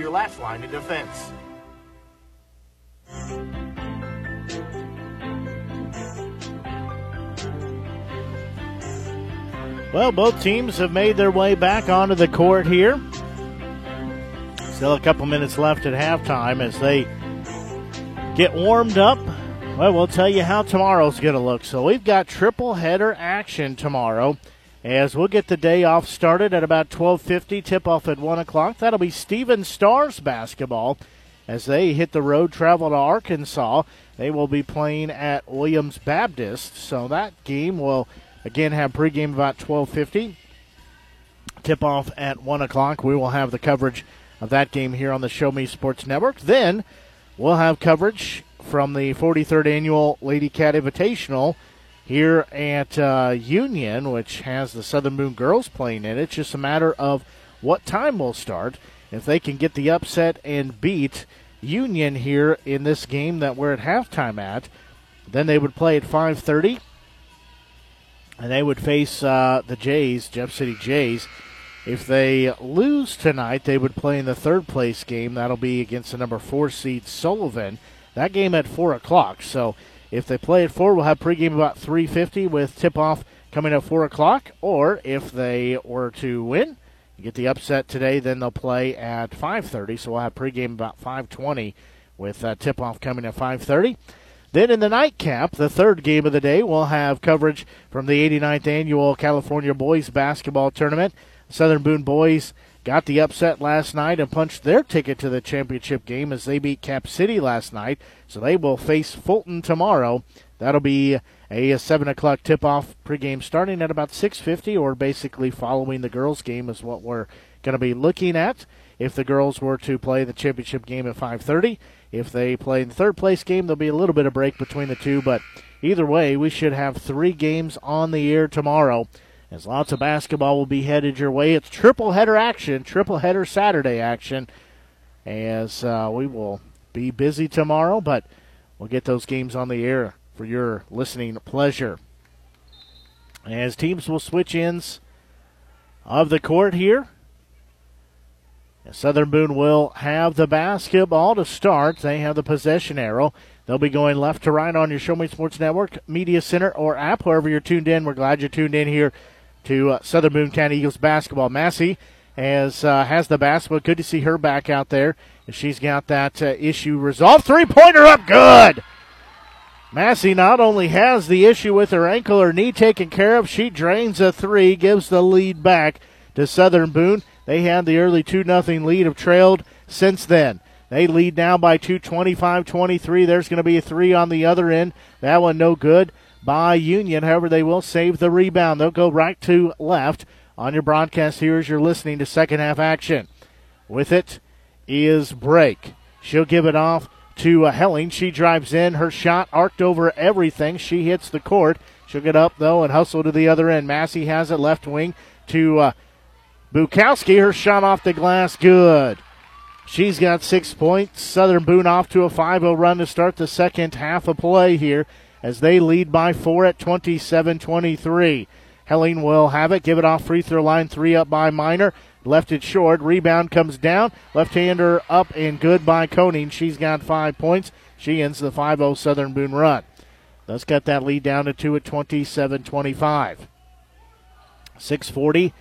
[SPEAKER 13] your last line of defense.
[SPEAKER 2] Well, both teams have made their way back onto the court here. Still a couple minutes left at halftime as they get warmed up. Well, we'll tell you how tomorrow's going to look. So we've got triple header action tomorrow as we'll get the day off started at about 12.50 tip-off at 1 o'clock. That'll be Stephen stars basketball as they hit the road travel to arkansas. They will be playing at williams baptist so that game will again have pregame about 12.50 tip-off at 1 o'clock. We will have the coverage of that game here on the show me sports network. Then we'll have coverage from the 43rd annual lady cat invitational here at uh, Union, which has the Southern Boone girls playing in it. It's just a matter of what time will start. If they can get the upset and beat Union here in this game that we're at halftime at, then they would play at 5:30, and they would face uh, the Jays, Jeff City Jays. If they lose tonight, they would play in the third place game. That'll be against the number four seed Sullivan. That game at four o'clock. So if they play at 4, we'll have pregame about 3.50 with tip-off coming at 4 o'clock. Or if they were to win, get the upset today, then they'll play at 5.30. So we'll have pregame about 5.20 with uh, tip-off coming at 5.30. Then in the nightcap, the third game of the day, we'll have coverage from the 89th annual California Boys Basketball Tournament. Southern Boone Boys got the upset last night and punched their ticket to the championship game as they beat Cap City last night. So they will face Fulton tomorrow. That'll be a, seven o'clock tip-off pregame starting at about 6:50, or basically following the girls' game is what we're going to be looking at. If the girls were to play the championship game at 5:30, if they play in the third place game, there'll be a little bit of break between the two. But either way, we should have three games on the air tomorrow as lots of basketball will be headed your way. It's triple header action, triple header Saturday action, as uh, we will be busy tomorrow, but we'll get those games on the air for your listening pleasure. As teams will switch ends of the court here. Southern Boone will have the basketball to start. They have the possession arrow. They'll be going left to right on your Show Me Sports Network, Media Center, or app, wherever you're tuned in. We're glad you're tuned in here to uh, Southern Boone County Eagles basketball. Massey has uh, has the basketball. Good to see her back out there. And she's got that uh, issue resolved. Three pointer up, good. Massey not only has the issue with her ankle or knee taken care of, she drains a three, gives the lead back to Southern Boone. They had the early 2 0 lead, have trailed since then. They lead now by two, 25 23. There's going to be a three on the other end. That one no good by Union. However, they will save the rebound. They'll go right to left on your broadcast here as you're listening to second half action. With it is Brake. She'll give it off to uh, Helling. She drives in. Her shot arced over everything. She hits the court. She'll get up, though, and hustle to the other end. Massey has it left wing to uh, Bukowski. Her shot off the glass. Good. She's got six points. Southern Boone off to a 5 0 run to start the second half of play here as they lead by four at 27 23. Helling will have it. Give it off free throw line. Three up by Miner. Left it short. Rebound comes down. Left hander up and good by Koning. She's got five points. She ends the 5 0 Southern Boone run. Thus cut that lead down to two at 27 25. 640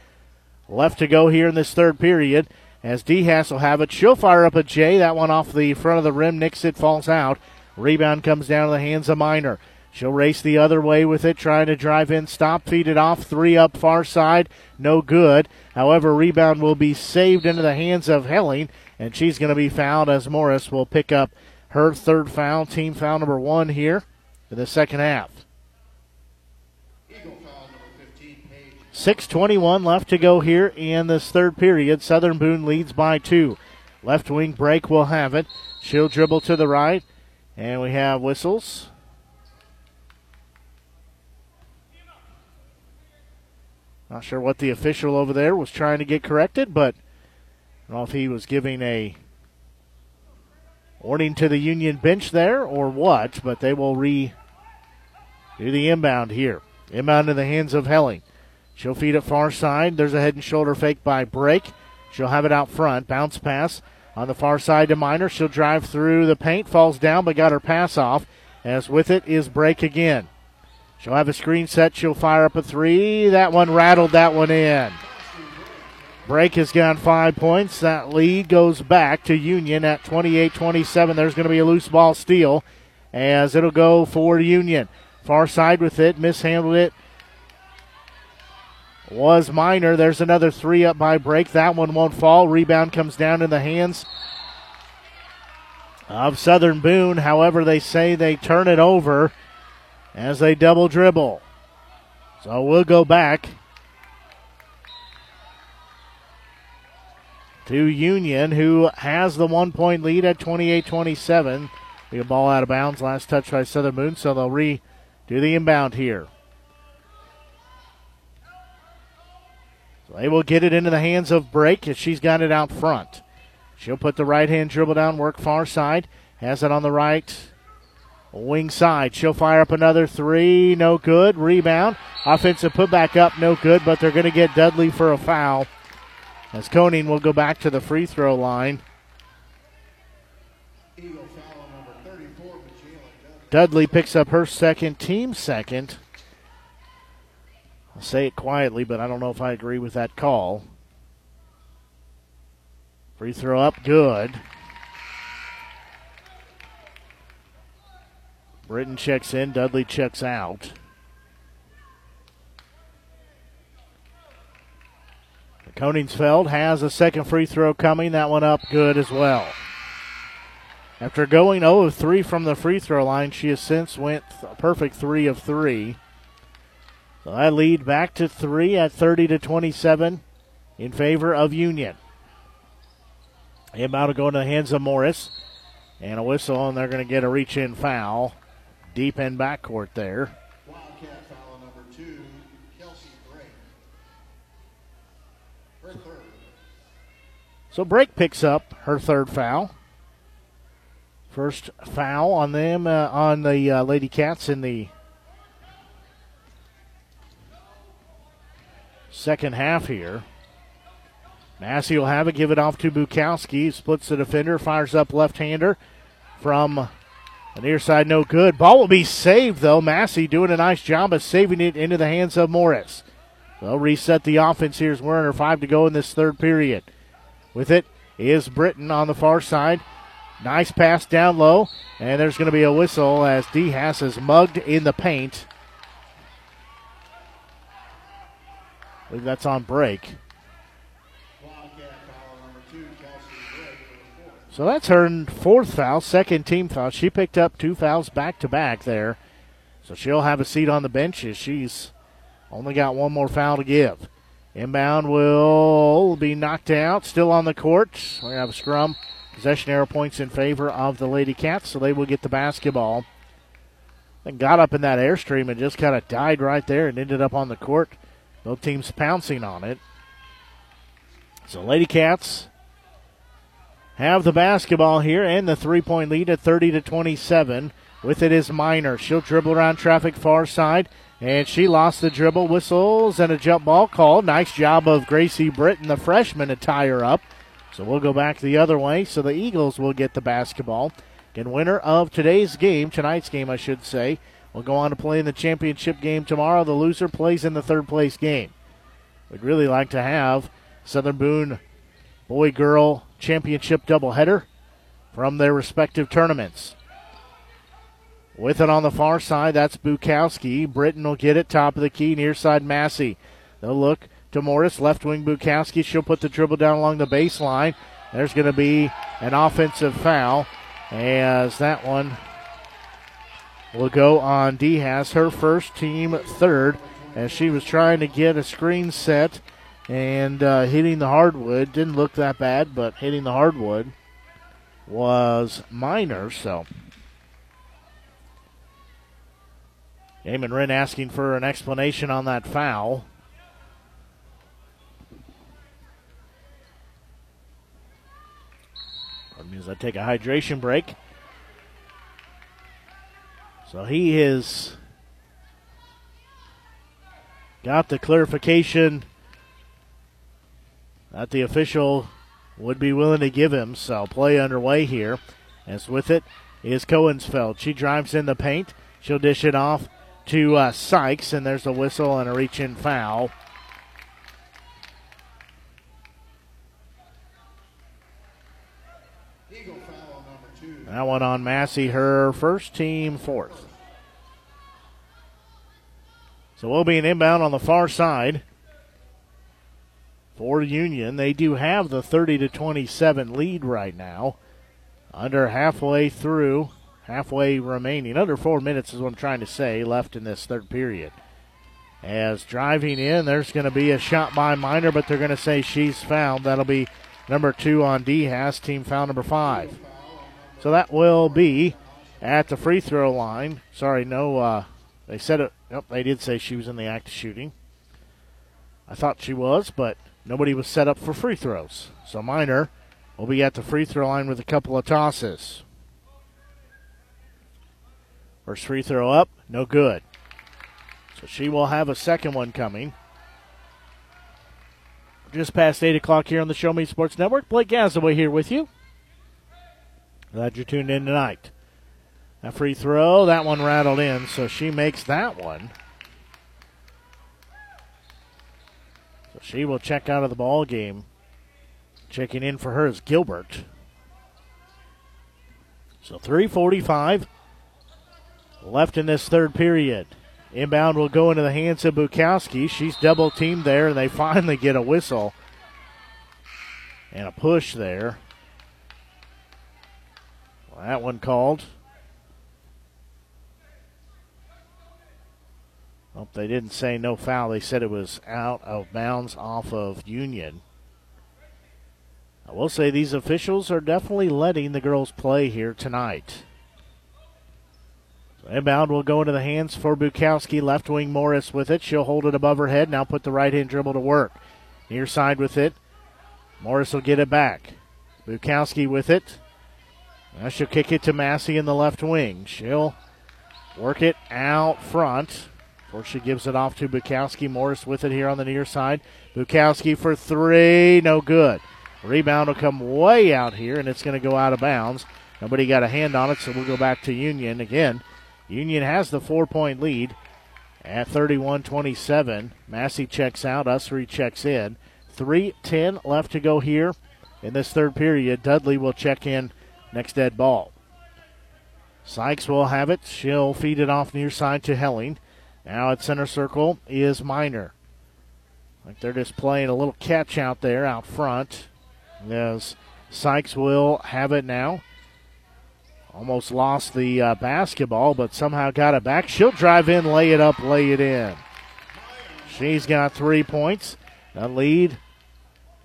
[SPEAKER 2] left to go here in this third period as DeHass will have it. She'll fire up a J. That one off the front of the rim. Nicks it, falls out. Rebound comes down to the hands of Miner. She'll race the other way with it, trying to drive in, stop, feed it off, three up far side, no good. However, rebound will be saved into the hands of Helling, and she's going to be fouled as Morris will pick up her third foul, team foul number one here in the second half. 6.21 left to go here in this third period. Southern Boone leads by two. Left wing Brake will have it. She'll dribble to the right. And we have whistles. Not sure what the official over there was trying to get corrected, but I don't know if he was giving a warning to the Union bench there or what, but they will re do the inbound here. Inbound in the hands of Helling. She'll feed it far side. There's a head and shoulder fake by Brake. She'll have it out front. Bounce pass on the far side to Miner. She'll drive through the paint, falls down, but got her pass off. As with it is Brake again. She'll have a screen set. She'll fire up a three. That one rattled that one in. Brake has got five points. That lead goes back to Union at 28 27. There's going to be a loose ball steal as it'll go for Union. Far side with it, mishandled it. Was Miner. There's another three up by Brake. That one won't fall. Rebound comes down in the hands of Southern Boone. However, they say they turn it over as they double dribble. So we'll go back to Union, who has the one point lead at 28 27. Be a ball out of bounds. Last touch by Southern Boone, so they'll redo the inbound here. So they will get it into the hands of Brake as she's got it out front. She'll put the right hand dribble down, work far side. Has it on the right wing side. She'll fire up another three. No good. Rebound. Offensive putback up. No good, but they're going to get Dudley for a foul. As Koning will go back to the free throw line. Dudley picks up her second, team second. I'll say it quietly, but I don't know if I agree with that call. Free throw up, good. Britton checks in, Dudley checks out. Koningsfeld has a second free throw coming. That one up good as well. After going 0 of 3 from the free throw line, she has since went perfect 3 of 3. So that lead back to 3 at 30 to 27 in favor of Union. Inbound to go into the hands of Morris. And a whistle, and they're going to get a reach in foul. Deep in backcourt there.
[SPEAKER 9] Wildcat foul number two, Kelsey Brake. Her third.
[SPEAKER 2] So Brake picks up her third foul. First foul on them uh, on the uh, Lady Cats in the second half here. Massey will have it, give it off to Bukowski. Splits the defender, fires up left hander from the near side, no good. Ball will be saved, though. Massey doing a nice job of saving it into the hands of Morris. They'll reset the offense. Here's Werner, five to go in this third period. With it is Britton on the far side. Nice pass down low, and there's going to be a whistle as D Hass is mugged in the paint. I believe that's on Brake.
[SPEAKER 9] Wildcat foul number two, Kelsey Brake.
[SPEAKER 2] So that's her fourth foul, second team foul. She picked up two fouls back to back there. So she'll have a seat on the bench as she's only got one more foul to give. Inbound will be knocked out. Still on the court. We have a scrum. Possession arrow points in favor of the Lady Cats, so they will get the basketball. And got up in that airstream and just kind of died right there and ended up on the court. Both teams pouncing on it. So Lady Cats have the basketball here and the three-point lead at 30 to 27. With it is Miner. She'll dribble around traffic far side. And she lost the dribble, whistles, and a jump ball call. Nice job of Gracie Britton, the freshman, to tie her up. So we'll go back the other way. So the Eagles will get the basketball. And winner of today's game, tonight's game, I should say, will go on to play in the championship game tomorrow. The loser plays in the third place game. We'd really like to have Southern Boone boy girl championship doubleheader from their respective tournaments. With it on the far side, that's Bukowski. Britton will get it top of the key, near side Massey. They'll look to Morris, left wing Bukowski. She'll put the dribble down along the baseline. There's going to be an offensive foul as that one will go on D. Has her first team third as she was trying to get a screen set and uh, hitting the hardwood. Didn't look that bad, but hitting the hardwood was minor. So Eamon Wren asking for an explanation on that foul. Pardon me as I take a hydration break. So he has got the clarification that the official would be willing to give him. So play underway here. As with it is Cohensfeld. She drives in the paint. She'll dish it off to uh, Sykes, and there's a whistle and a reach in foul. That one on Massey, her first team fourth. So we'll be an inbound on the far side for Union. They do have the 30 to 27 lead right now. Under halfway through, halfway remaining. Under four minutes is what I'm trying to say left in this third period. As driving in, there's going to be a shot by Miner, but they're going to say she's fouled. That'll be number two on D. Has team foul number five. So that will be at the free throw line. Sorry, no, uh, they said it. Nope, they did say she was in the act of shooting. I thought she was, but nobody was set up for free throws. So Miner will be at the free throw line with a couple of tosses. First free throw up, no good. So she will have a second one coming. Just past 8 o'clock here on the Show Me Sports Network. Blake Gazaway here with you. Glad you're tuned in tonight. A free throw, that one rattled in, so she makes that one. She will check out of the ball game. Checking in for her is Gilbert. So 345 left in this third period. Inbound will go into the hands of Bukowski. She's double teamed there, and they finally get a whistle and a push there. That one called. Oh, they didn't say no foul. They said it was out of bounds off of Union. I will say these officials are definitely letting the girls play here tonight. Inbound will go into the hands for Bukowski. Left wing Morris with it. She'll hold it above her head. Now put the right hand dribble to work. Near side with it. Morris will get it back. Bukowski with it. Now she'll kick it to Massey in the left wing. She'll work it out front. Before she gives it off to Bukowski. Morris with it here on the near side. Bukowski for three. No good. Rebound will come way out here, and it's going to go out of bounds. Nobody got a hand on it, so we'll go back to Union again. Union has the four point lead at 31 27. Massey checks out. Ussery checks in. 3.10 left to go here in this third period. Dudley will check in next dead ball. Sykes will have it. She'll feed it off near side to Helling. Now at center circle is Miner. Like they're just playing a little catch out there out front. As Sykes will have it now. Almost lost the uh, basketball, but somehow got it back. She'll drive in, lay it up, lay it in. She's got three points. A lead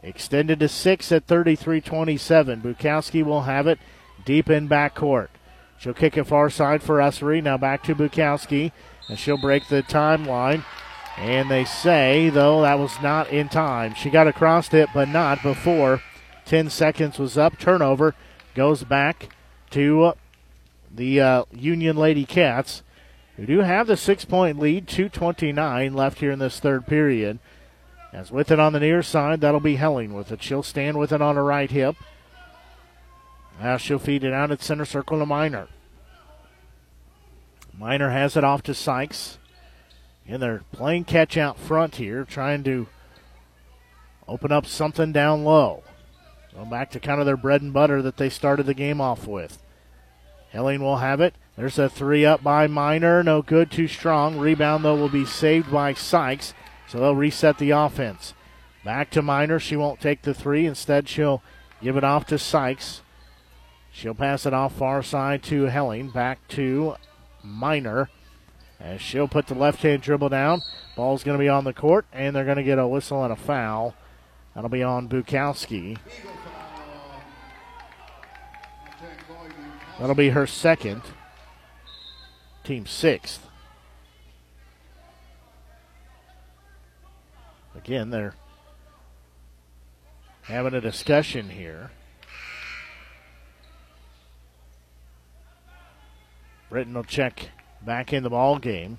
[SPEAKER 2] extended to six at 33 27. Bukowski will have it deep in backcourt. She'll kick it far side for Ussery. Now back to Bukowski, and she'll break the timeline. And they say, though, that was not in time. She got across it, but not before 10 seconds was up. Turnover goes back to the uh, Union Lady Cats, who do have the six point lead, 2.29 left here in this third period. As with it on the near side, that'll be Helling with it. She'll stand with it on her right hip. Now she'll feed it out at center circle to Miner. Miner has it off to Sykes. And they're playing catch out front here, trying to open up something down low. Going back to kind of their bread and butter that they started the game off with. Helling will have it. There's a three up by Miner. No good, too strong. Rebound, though, will be saved by Sykes. So they'll reset the offense. Back to Miner. She won't take the three. Instead, she'll give it off to Sykes. She'll pass it off far side to Helling. Back to Miner. As she'll put the left hand dribble down. Ball's going to be on the court, and they're going to get a whistle and a foul. That'll be on Bukowski. That'll be her second. Team sixth. Again, they're having a discussion here. Britton will check back in the ball game.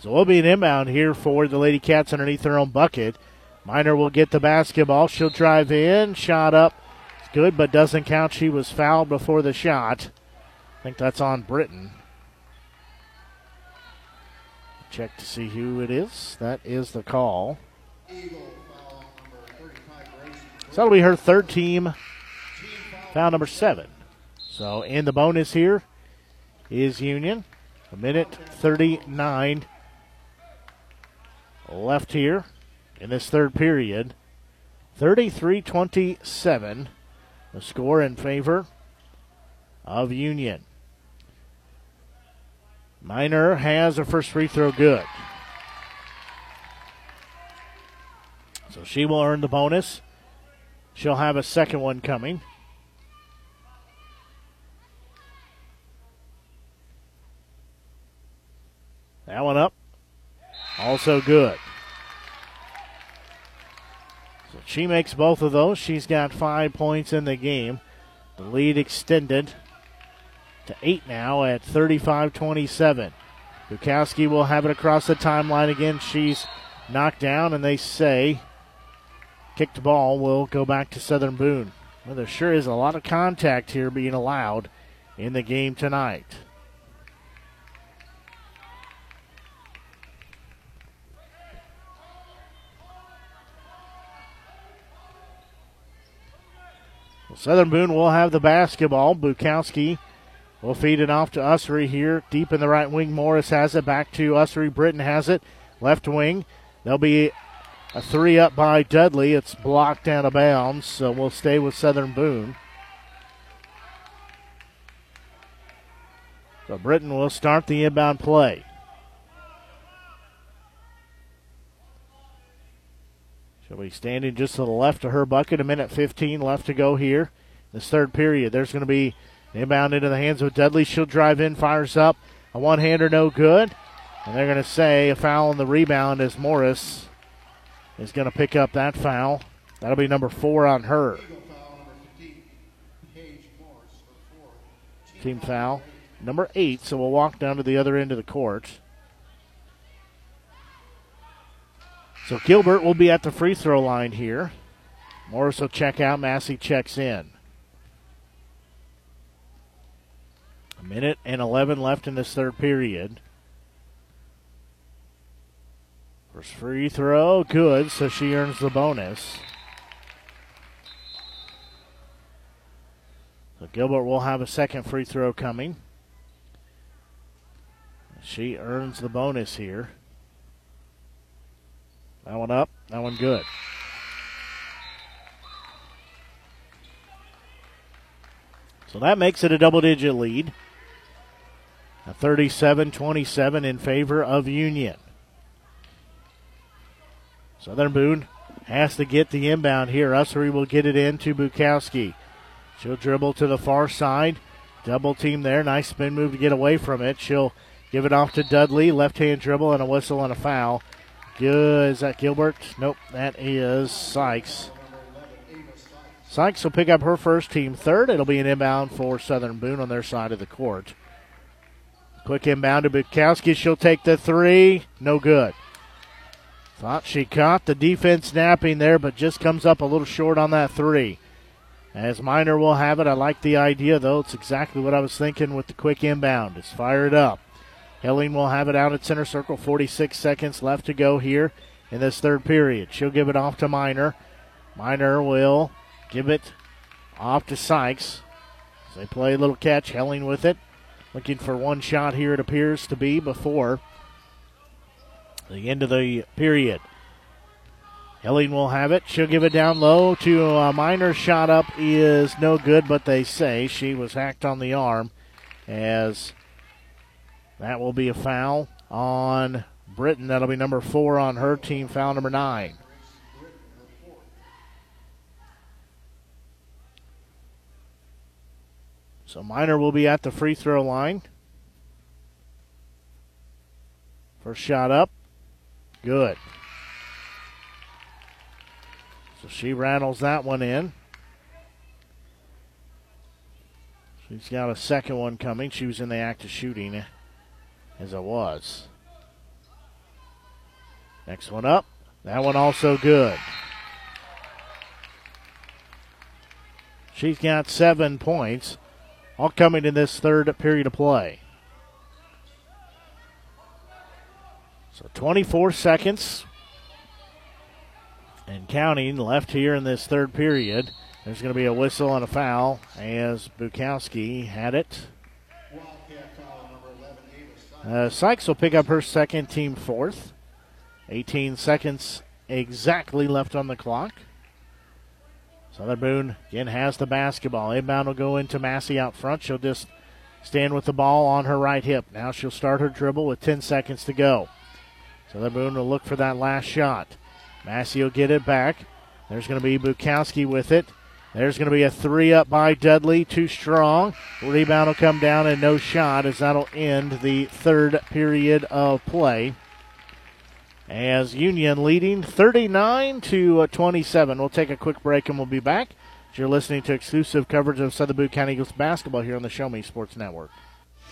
[SPEAKER 2] So we'll be an inbound here for the Lady Cats underneath their own bucket. Miner will get the basketball. She'll drive in. Shot up. It's good, but doesn't count. She was fouled before the shot. I think that's on Britton. Check to see who it is. That is the call. So that'll be her third team foul number seven. So in the bonus here is Union. A minute 39 left here in this third period. 33 27, the score in favor of Union. Miner has a first free throw good. So she will earn the bonus. She'll have a second one coming. That one up. Also good. So she makes both of those. She's got five points in the game. The lead extended to eight now at 35 27. Bukowski will have it across the timeline again. She's knocked down, and they say kicked ball will go back to Southern Boone. Well, there sure is a lot of contact here being allowed in the game tonight. Southern Boone will have the basketball. Bukowski will feed it off to Ussery here. Deep in the right wing, Morris has it. Back to Ussery. Britton has it. Left wing. There'll be a three up by Dudley. It's blocked out of bounds, so we'll stay with Southern Boone. So Britton will start the inbound play. She'll be standing just to the left of her bucket. A minute 15 left to go here. This third period. There's going to be inbound into the hands of Dudley. She'll drive in, fires up. A one hander, no good. And they're going to say a foul on the rebound as Morris is going to pick up that foul. That'll be number four on her. Team foul. Number eight, so we'll walk down to the other end of the court. So Gilbert will be at the free throw line here. Morris will check out. Massey checks in. A minute and 11 left in this third period. First free throw, good, so she earns the bonus. So Gilbert will have a second free throw coming. She earns the bonus here. That one up. That one good. So that makes it a double digit lead. A 37 27 in favor of Union. Southern Boone has to get the inbound here. Ussery will get it in to Bukowski. She'll dribble to the far side. Double team there. Nice spin move to get away from it. She'll give it off to Dudley. Left hand dribble and a whistle and a foul. Good. Is that Gilbert? Nope. That is Sykes. Sykes will pick up her first team third. It'll be an inbound for Southern Boone on their side of the court. Quick inbound to Bukowski. She'll take the three. No good. Thought she caught the defense napping there, but just comes up a little short on that three. As Miner will have it, I like the idea, though. It's exactly what I was thinking with the quick inbound. It's fired up. Helling will have it out at center circle. 46 seconds left to go here in this third period. She'll give it off to Miner. Miner will give it off to Sykes. They play a little catch, Helling with it. Looking for one shot here, it appears to be, before the end of the period. Helling will have it. She'll give it down low to uh, a minor shot up is no good, but they say she was hacked on the arm as that will be a foul on Britton. That'll be number four on her team, foul number nine. So Miner will be at the free throw line. First shot up. Good. So she rattles that one in. She's got a second one coming. She was in the act of shooting as it was. Next one up. That one also good. She's got seven points all coming in this third period of play. So 24 seconds and counting left here in this third period. There's going to be a whistle and a foul as Bukowski had it. Uh, Sykes will pick up her second, team fourth. 18 seconds exactly left on the clock. Southern Boone again has the basketball. Inbound will go into Massey out front. She'll just stand with the ball on her right hip. Now she'll start her dribble with 10 seconds to go. Southern Boone will look for that last shot. Massey will get it back. There's going to be Bukowski with it. There's going to be a three up by Dudley, too strong. Rebound will come down and no shot as that'll end the third period of play as Union leading 39 to uh, 27. We'll take a quick break and we'll be back. You're listening to exclusive coverage of Southern Boone County Eagles basketball here on the Show Me Sports Network.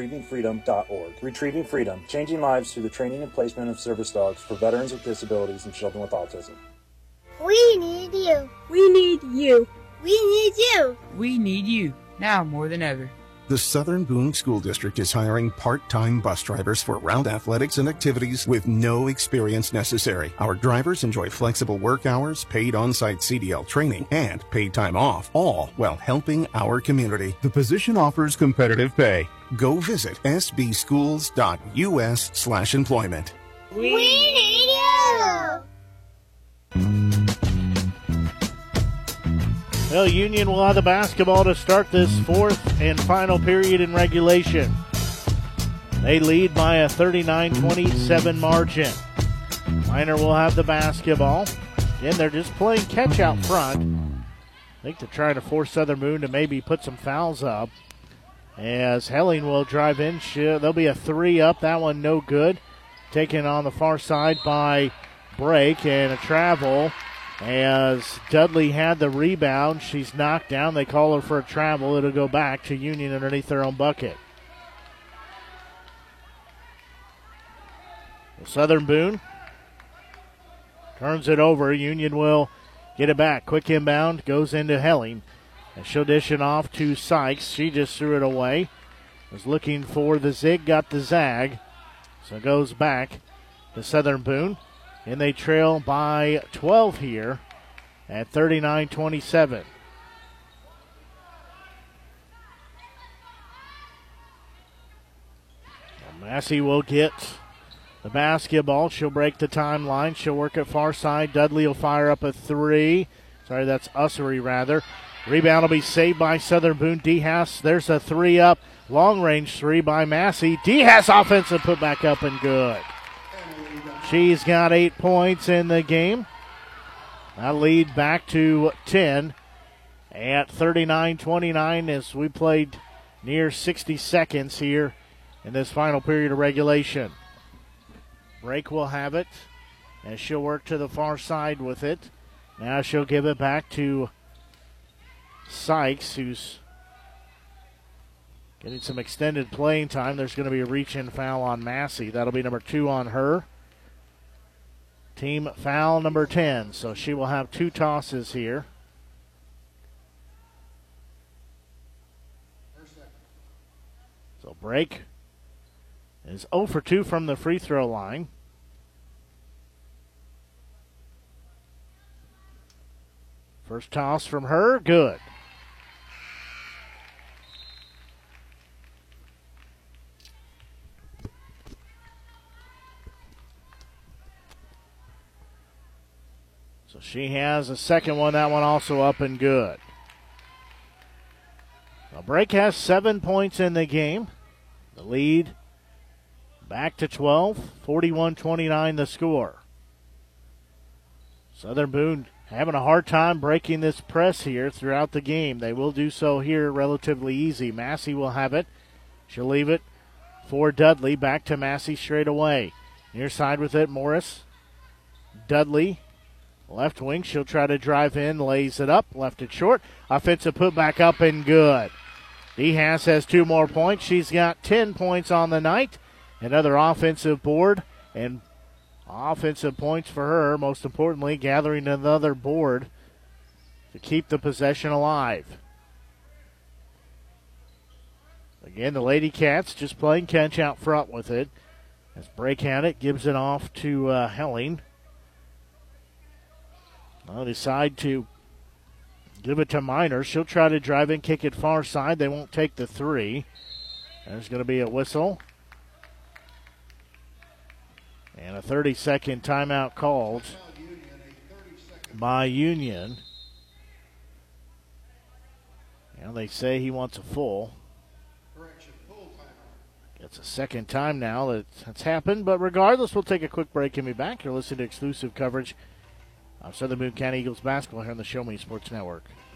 [SPEAKER 4] retrievingfreedom.org. Retrieving Freedom, changing lives through the training and placement of service dogs for veterans with disabilities and children with autism.
[SPEAKER 5] We need you.
[SPEAKER 14] We need you.
[SPEAKER 5] We need you.
[SPEAKER 15] We need you now more than ever.
[SPEAKER 6] The Southern Boone School District is hiring part-time bus drivers for route athletics and activities with no experience necessary. Our drivers enjoy flexible work hours, paid on-site CDL training, and paid time off, all while helping our community. The position offers competitive pay. Go visit sbschools.us slash employment.
[SPEAKER 5] We need you.
[SPEAKER 2] Well, Union will have the basketball to start this fourth and final period in regulation. They lead by a 39 27 margin. Miner will have the basketball. Again, they're just playing catch out front. I think they're trying to force Southern Boone to maybe put some fouls up. As Helling will drive in, there'll be a three up. That one no good. Taken on the far side by Brake and a travel as Dudley had the rebound, she's knocked down. They call her for a travel. It'll go back to Union underneath their own bucket. Southern Boone Turns it over. Union will get it back. Quick inbound goes into Helling. And she'll dish it off to Sykes. She just threw it away. Was looking for the zig, got the zag. So goes back to Southern Boone. And they trail by 12 here at 39 27. Massey will get the basketball. She'll break the timeline. She'll work at far side. Dudley will fire up a three. Sorry, that's Ussery rather. Rebound will be saved by Southern Boone. Dehas, there's a three up. Long range three by Massey. Dehas offensive put back up and good. She's got eight points in the game. That lead back to 10 at 39 29 as we played near 60 seconds here in this final period of regulation. Brake will have it as she'll work to the far side with it. Now she'll give it back to Sykes, who's getting some extended playing time. There's going to be a reach in foul on Massey. That'll be number two on her. Team foul number 10. So she will have two tosses here. So Brake is 0 for 2 from the free throw line. First toss from her, good. She has a second one, that one also up and good. Well, Brake has seven points in the game. The lead back to 12, 41 29 the score. Southern Boone having a hard time breaking this press here throughout the game. They will do so here relatively easy. Massey will have it. She'll leave it for Dudley. Back to Massey straight away. Near side with it, Morris. Dudley Left wing, she'll try to drive in, lays it up, left it short. Offensive put back up and good. Dehas has two more points. She's got 10 points on the night. Another offensive board and offensive points for her. Most importantly, gathering another board to keep the possession alive. Again, the Lady Cats just playing catch out front with it. As Brake had it, gives it off to uh, Helling. Well, decide to give it to Miner. She'll try to drive and kick it far side. They won't take the three. There's going to be a whistle. And a 30 second timeout called by Union. And they say he wants a full. It's a second time now that that's happened, but regardless, we'll take a quick break and be back. You're listening to exclusive coverage of Southern Boone County Eagles basketball here on the Show Me Sports Network.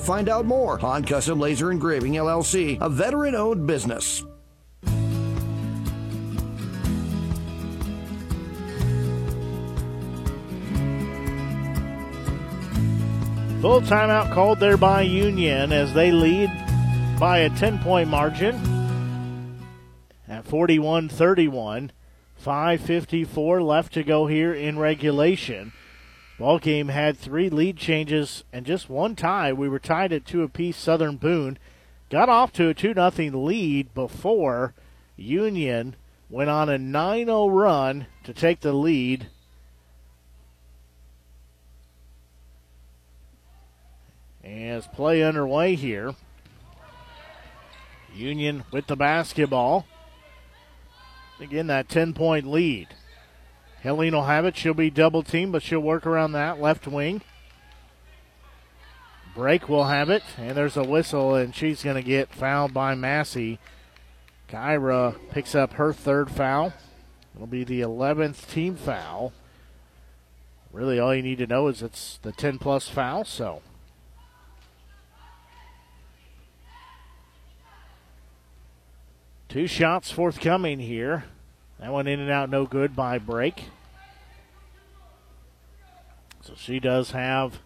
[SPEAKER 7] find out more. Han Custom Laser Engraving LLC, a veteran owned business.
[SPEAKER 2] Full timeout called there by Union as they lead by a 10 point margin at 41 31. 5.54 left to go here in regulation. Ball game had three lead changes and just one tie. We were tied at two apiece. Southern Boone got off to a 2 0 lead before Union went on a 9 0 run to take the lead. As play underway here, Union with the basketball. Again, that 10 point lead. Helling will have it. She'll be double teamed, but she'll work around that left wing. Brake will have it, and there's a whistle, and she's going to get fouled by Massey. Kyra picks up her third foul. It'll be the 11th team foul. really all you need to know is it's the 10 plus foul, so. Two shots forthcoming here. That one in and out, no good by Brake. So she does have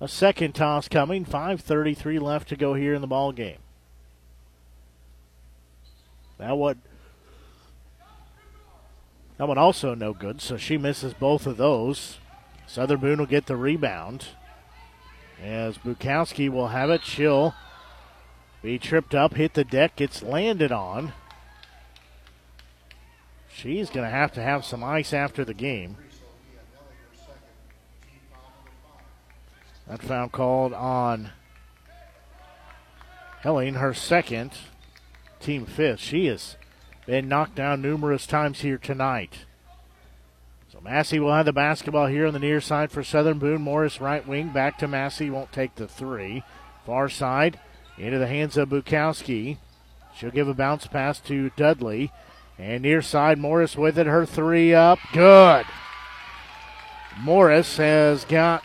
[SPEAKER 2] a second toss coming. 5:33 left to go here in the ball game. That one, that one also no good. So she misses both of those. Southern Boone will get the rebound. As Bukowski will have it, she'll be tripped up, hit the deck, gets landed on. She's going to have to have some ice after the game. That foul called on Helling, her second, team fifth. She has been knocked down numerous times here tonight. So Massey will have the basketball here on the near side for Southern Boone. Morris right wing back to Massey, won't take the three. Far side into the hands of Bukowski. She'll give a bounce pass to Dudley. And near side, Morris with it. Her three up. Good. Morris has got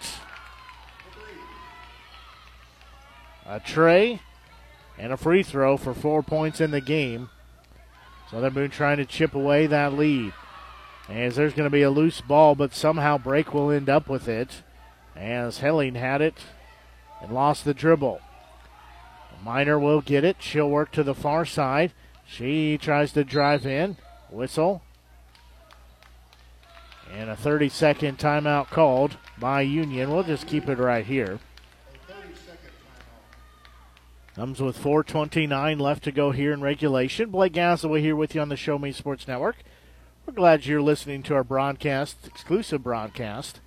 [SPEAKER 2] a tray and a free throw for four points in the game. Southern Boone trying to chip away that lead. As there's going to be a loose ball, but somehow Brake will end up with it. As Helling had it and lost the dribble. Miner will get it. She'll work to the far side. She tries to drive in. Whistle. And a 30 second timeout called by Union. We'll just keep it right here. Comes with 4.29 left to go here in regulation. Blake Gasaway here with you on the Show Me Sports Network. We're glad you're listening to our broadcast, exclusive broadcast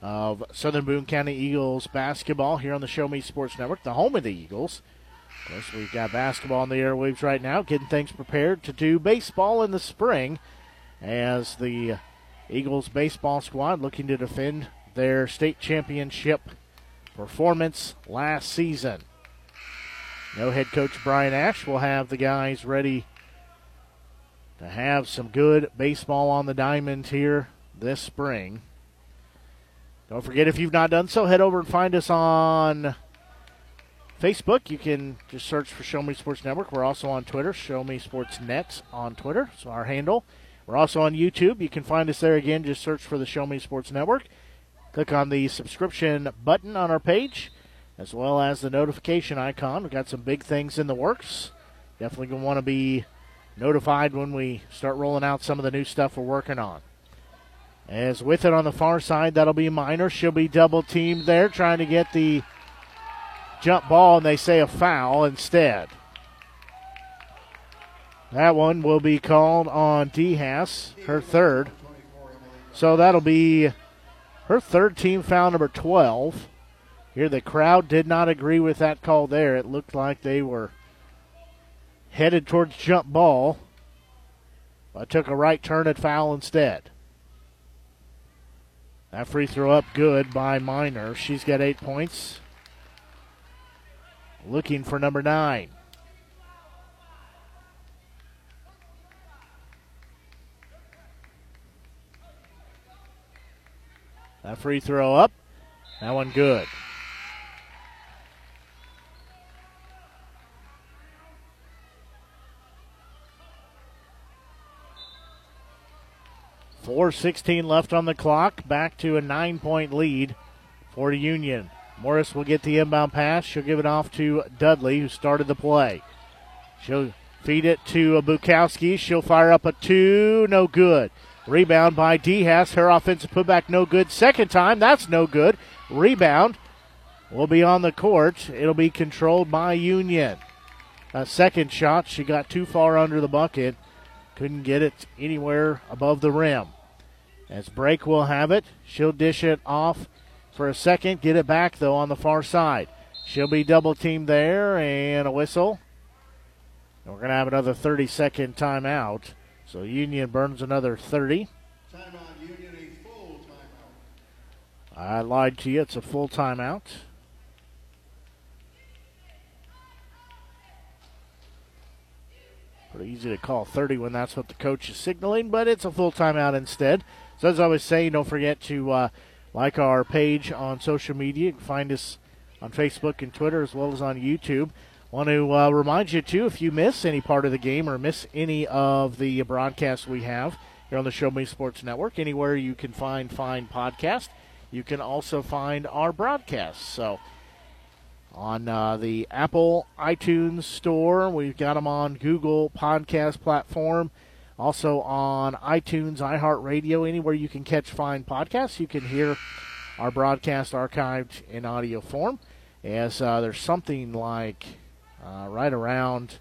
[SPEAKER 2] of Southern Boone County Eagles basketball here on the Show Me Sports Network, the home of the Eagles. Of course, we've got basketball on the airwaves right now, getting things prepared to do baseball in the spring as the Eagles baseball squad looking to defend their state championship performance last season. No head coach Brian Ash will have the guys ready to have some good baseball on the diamond here this spring. Don't forget, if you've not done so, head over and find us on Facebook. You can just search for Show Me Sports Network. We're also on Twitter, Show Me Sports Net on Twitter. So our handle. We're also on YouTube. You can find us there again. Just search for the Show Me Sports Network. Click on the subscription button on our page as well as the notification icon. We've got some big things in the works. Definitely going to want to be notified when we start rolling out some of the new stuff we're working on. As with it on the far side, that'll be Miner. She'll be double teamed there, trying to get the jump ball, and they say a foul instead. That one will be called on Dehas, her third. So that'll be her third team foul number 12. Here, the crowd did not agree with that call there. It looked like they were headed towards jump ball, but took a right turn at foul instead. That free throw up good by Miner. She's got eight points. Looking for number nine. That free throw up. That one good. Four sixteen left on the clock. Back to a nine point lead for Union. Morris will get the inbound pass. She'll give it off to Dudley, who started the play. She'll feed it to Bukowski. She'll fire up a two. No good. Rebound by Dehas. Her offensive putback no good. Second time. That's no good. Rebound will be on the court. It'll be controlled by Union. A second shot. She got too far under the bucket. Couldn't get it anywhere above the rim. As Brake will have it, she'll dish it off for a second. Get it back, though, on the far side. She'll be double teamed there, and a whistle. And we're going to have another 30 second timeout. So Union burns another 30.
[SPEAKER 9] Timeout, Union, a full timeout.
[SPEAKER 2] I lied to you. It's a full timeout. Pretty easy to call 30 when that's what the coach is signaling, but it's a full timeout instead. So as I was saying, don't forget to uh, like our page on social media. You can find us on Facebook and Twitter as well as on YouTube. Want to uh, remind you too, if you miss any part of the game or miss any of the broadcasts we have here on the Show Me Sports Network, anywhere you can find Fine Podcast, you can also find our broadcasts. So on uh, the Apple iTunes Store, we've got them on Google Podcast platform, also on iTunes, iHeartRadio, anywhere you can catch Fine Podcasts, you can hear our broadcast archived in audio form. As uh, there's something like uh, right around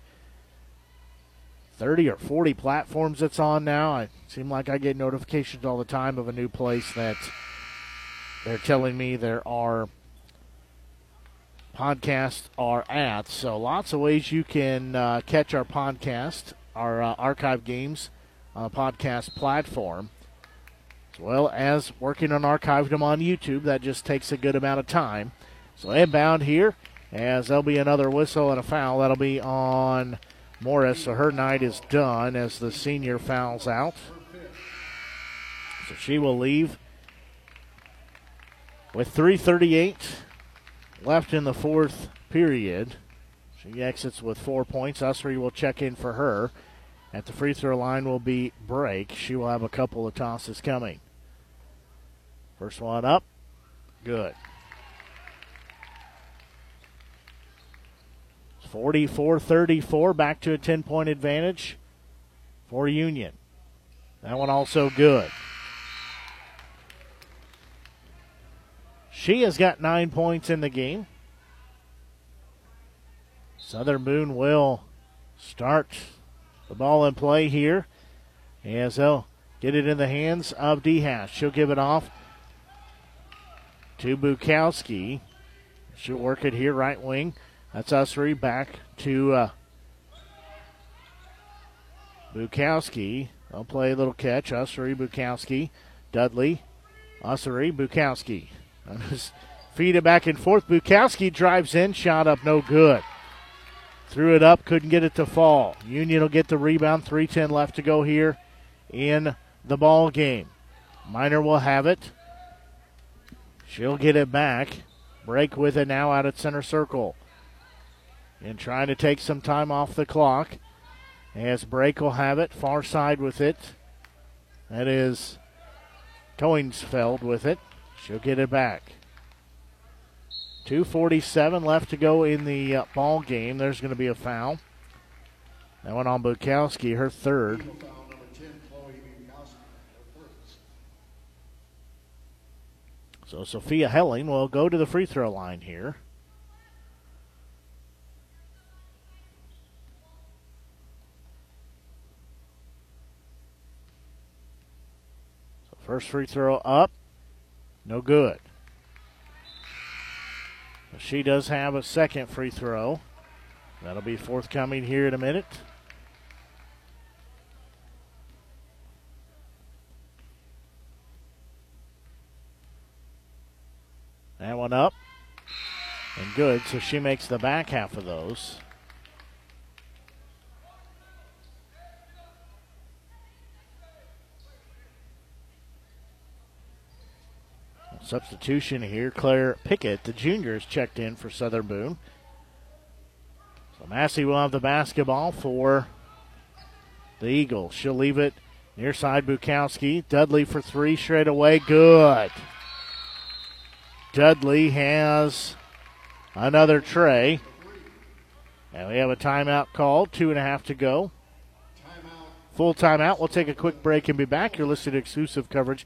[SPEAKER 2] 30 or 40 platforms that's on now. I seem like I get notifications all the time of a new place that they're telling me there are podcasts are at. So lots of ways you can uh, catch our podcast, our uh, archive games a podcast platform, as well as working on archiving them on YouTube. That just takes a good amount of time. So inbound here, as there'll be another whistle and a foul. That'll be on Morris. So her night is done as the senior fouls out. So she will leave with 338 left in the fourth period. She exits with four points. Ussery will check in for her. At the free throw line will be Brake. She will have a couple of tosses coming. First one up. Good. 44 34, back to a 10 point advantage for Union. That one also good. She has got nine points in the game. Southern Boone will start the ball in play here as they'll get it in the hands of Dehas. She'll give it off to Bukowski. She'll work it here, right wing. That's Ussery back to uh, Bukowski. They'll play a little catch. Ussery, Bukowski, Dudley, Ussery, Bukowski. Feed it back and forth. Bukowski drives in, shot up, no good. Threw it up, couldn't get it to fall. Union will get the rebound. 3.10 left to go here in the ball game. Miner will have it. She'll get it back. Brake with it now out at center circle. And trying to take some time off the clock. As Brake will have it. Far side with it. That is Toinsfeld with it. She'll get it back. 2.47 left to go in the uh, ball game. There's going to be a foul. That one on Bukowski, her third. So Sophia Helling will go to the free throw line here. So first free throw up, no good. She does have a second free throw. That'll be forthcoming here in a minute. That one up and good. So she makes the back half of those. Substitution here. Claire Pickett, the junior, is checked in for Southern Boone. So Massey will have the basketball for the Eagles. She'll leave it near side Bukowski. Dudley for three straight away. Good. Dudley has another tray. And we have a timeout called. Two and a half to go. Full timeout. We'll take a quick break and be back. You're listening to exclusive coverage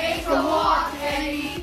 [SPEAKER 16] Take a walk, Eddie.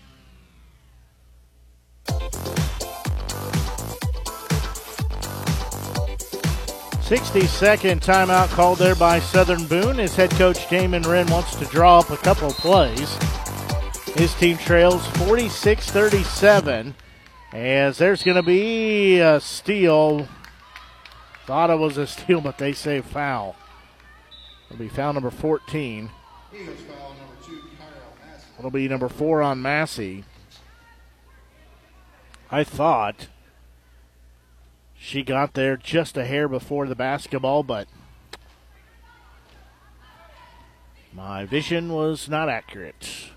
[SPEAKER 2] 60-second timeout called there by Southern Boone as head coach Damon Wren wants to draw up a couple of plays. His team trails 46-37 as there's going to be a steal. Thought it was a steal, but they say foul. It'll be foul number 14. It'll be number four on Massey. I thought she got there just a hair before the basketball, but my vision was not accurate.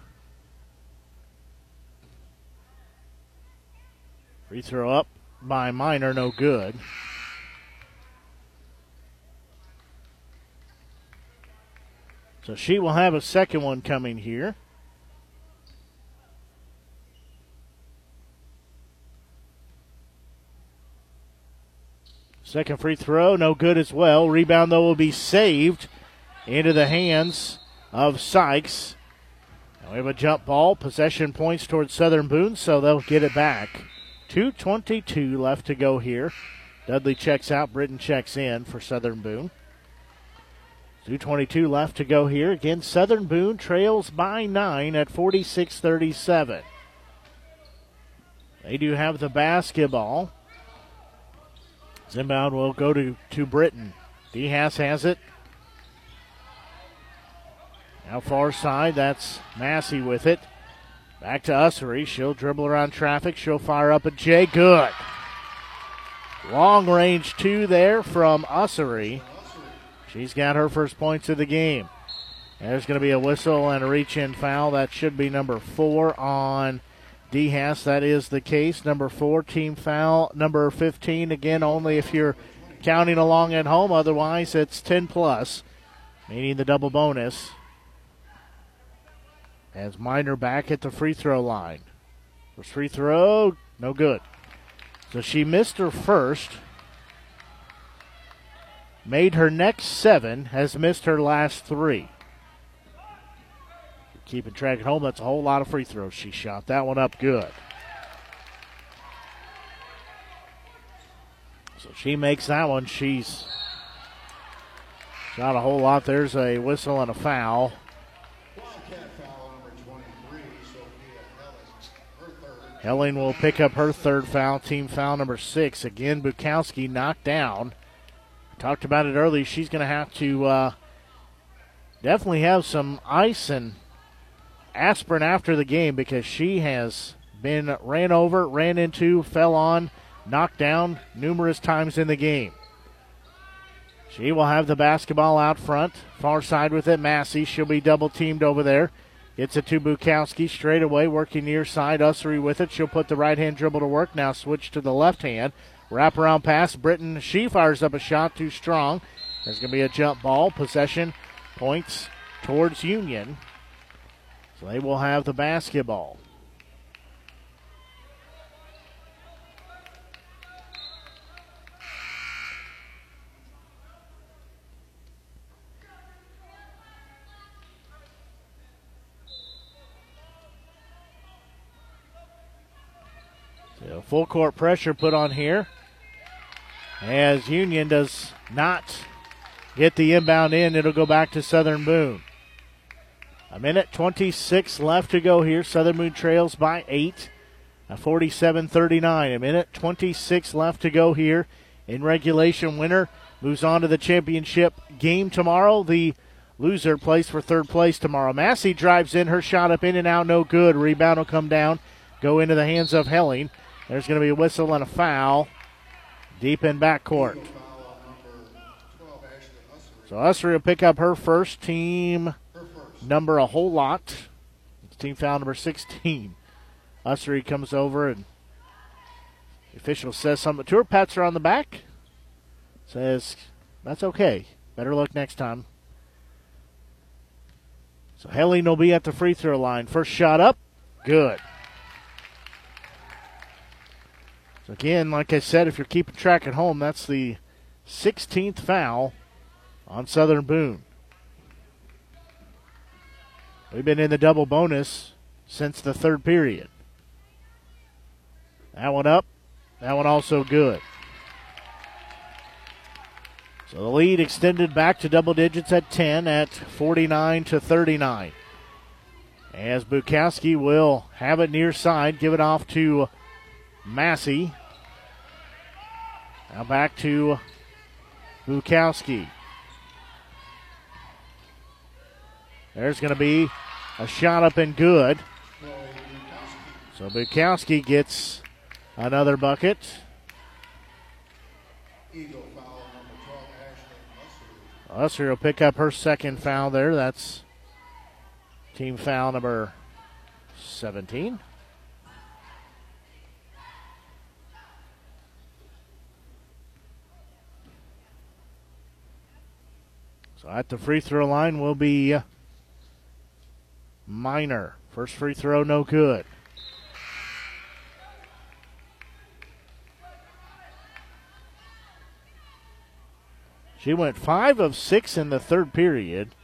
[SPEAKER 2] Free throw up by Miner, no good. So she will have a second one coming here. Second free throw, no good as well. Rebound, though, will be saved into the hands of Sykes. Now we have a jump ball. Possession points towards Southern Boone, so they'll get it back. 2.22 left to go here. Dudley checks out. Britton checks in for Southern Boone. 2.22 left to go here. Again, Southern Boone trails by 9 at 46 37. They do have the basketball. Inbound will go to, to Britton. Dehas has it. Now far side, that's Massey with it. Back to Ussery. She'll dribble around traffic. She'll fire up at Jay. Good. Long range two there from Ussery. She's got her first points of the game. There's going to be a whistle and a reach in foul. That should be number four on Dehas, that is the case. Number four, team foul. Number 15, again, only if you're counting along at home. Otherwise, it's 10 plus, meaning the double bonus. As Miner back at the free throw line. First free throw, no good. So she missed her first. Made her next seven, has missed her last three. Keeping track at home, that's a whole lot of free throws she shot. That one up good. So she makes that one. She's shot a whole lot. There's a whistle and a foul. Helling will pick up her third foul, team foul number six. Again, Bukowski knocked down. Talked about it earlier. She's going to have to uh, definitely have some ice and aspirin after the game because she has been ran over, ran into, fell on, knocked down numerous times in the game. She will have the basketball out front, far side with it. Massey, she'll be double teamed over there. Gets it to Bukowski straight away, working near side. Ussery with it. She'll put the right hand dribble to work. Now switch to the left hand. Wrap around pass. Britton, she fires up a shot too strong. There's going to be a jump ball. Possession points towards Union. They will have the basketball. Full court pressure put on here as Union does not get the inbound in. It'll go back to Southern Boone. A minute 26 left to go here. Southern Boone trails by eight. A 47 39. A minute 26 left to go here in regulation. Winner moves on to the championship game tomorrow. The loser plays for third place tomorrow. Massey drives in. Her shot up in and out. No good. Rebound will come down. Go into the hands of Helling. There's going to be a whistle and a foul deep in backcourt. So Ussery will pick up her first team number a whole lot. It's team foul number 16. Ussery comes over and the official says something to her, pats her on the back, says, That's okay. Better luck next time. So Helling will be at the free throw line. First shot up, good. So again, like I said, if you're keeping track at home, that's the 16th foul on Southern Boone. We've been in the double bonus since the third period. That one up. That one also good. So the lead extended back to double digits at 10 at 49 to 39. As Bukowski will have it near side, give it off to Massey. Now back to Bukowski. There's going to be a shot up and good. So Bukowski gets another bucket. Ussery will pick up her second foul there. That's team foul number 17. So at the free throw line will be uh, Miner. First free throw, no good. She went five of six in the third period.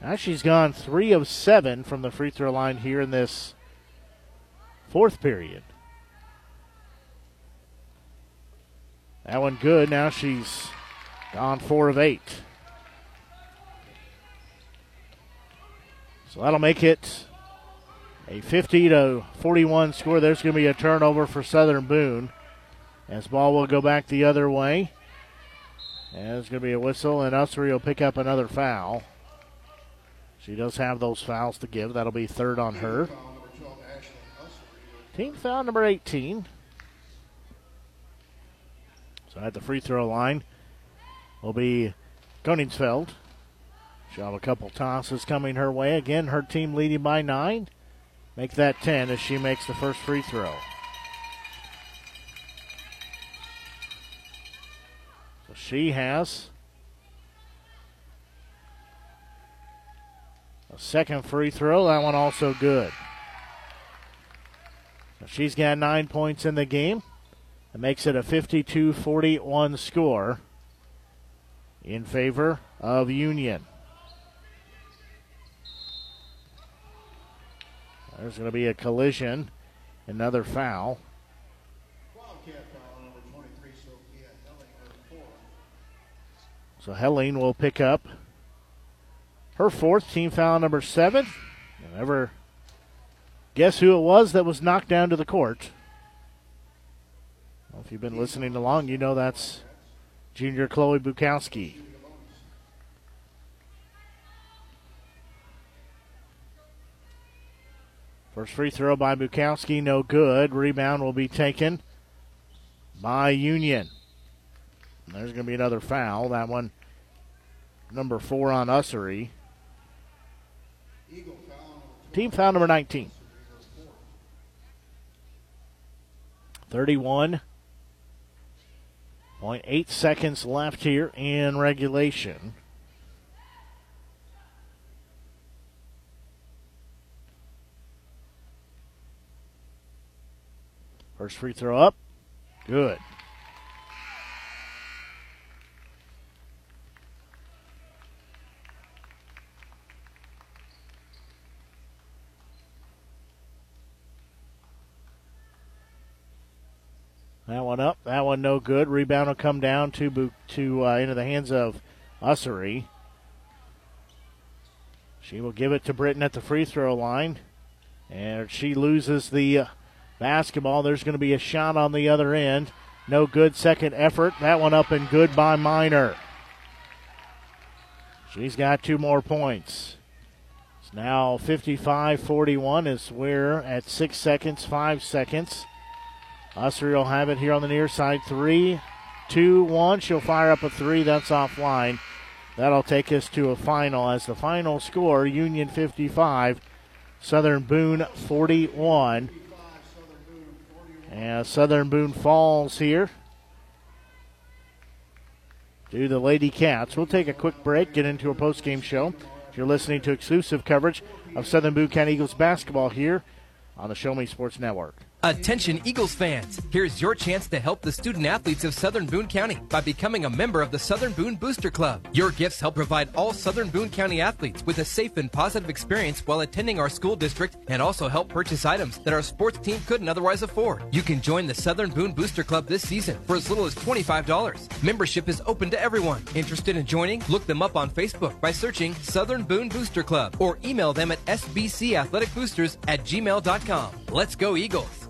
[SPEAKER 2] Now she's gone three of seven from the free throw line here in this fourth period. That one good. Now she's gone four of eight. So that'll make it a 50 to 41 score. There's going to be a turnover for Southern Boone. As ball will go back the other way. And there's going to be a whistle, and Ussery will pick up another foul. She does have those fouls to give. That'll be third on her. Team foul number 18. So at the free throw line will be Koningsfeld. She'll have a couple tosses coming her way. Again, her team leading by nine. Make that 10 as she makes the first free throw. So she has a second free throw. That one also good. So she's got nine points in the game. That makes it a 52 41 score in favor of Union. There's going to be a collision, another foul. So Helling will pick up her fourth team foul number seven. You'll never guess who it was that was knocked down to the court. Well, if you've been listening along, you know that's junior Chloe Bukowski. First free throw by Bukowski, no good. Rebound will be taken by Union. And there's going to be another foul. That one, number four on Ussery. Team foul number 19. 31.8 seconds left here in regulation. First free throw up. Good. That one up. That one no good. Rebound will come down to to uh, into the hands of Ussery. She will give it to Britton at the free throw line, and she loses the uh, basketball. There's going to be a shot on the other end. No good. Second effort. That one up and good by Miner. She's got two more points. It's now 55 41 as we're at six seconds, five seconds. Ussery will have it here on the near side. Three, two, one. She'll fire up a three. That's offline. That'll take us to a final as the final score Union 55, Southern Boone 41. And Southern Boone falls here to the Lady Cats. We'll take a quick break, get into a post-game show. You're listening to exclusive coverage of Southern Boone County Eagles basketball here on the Show Me Sports Network.
[SPEAKER 10] Attention Eagles fans, here's your chance to help the student athletes of Southern Boone County by becoming a member of the Southern Boone Booster Club. Your gifts help provide all Southern Boone County athletes with a safe and positive experience while attending our school district and also help purchase items that our sports team couldn't otherwise afford. You can join the Southern Boone Booster Club this season for as little as $25. Membership is open to everyone. Interested in joining? Look them up on Facebook by searching Southern Boone Booster Club or email them at sbcathleticboosters at gmail.com. Let's go Eagles!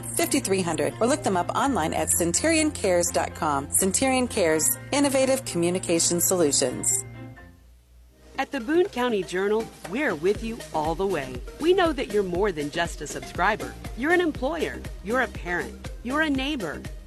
[SPEAKER 11] 5300 or look them up online at centurioncares.com. Centurion Cares, innovative communication solutions.
[SPEAKER 12] At the Boone County Journal, we're with you all the way. We know that you're more than just a subscriber. You're an employer, you're a parent, you're a neighbor.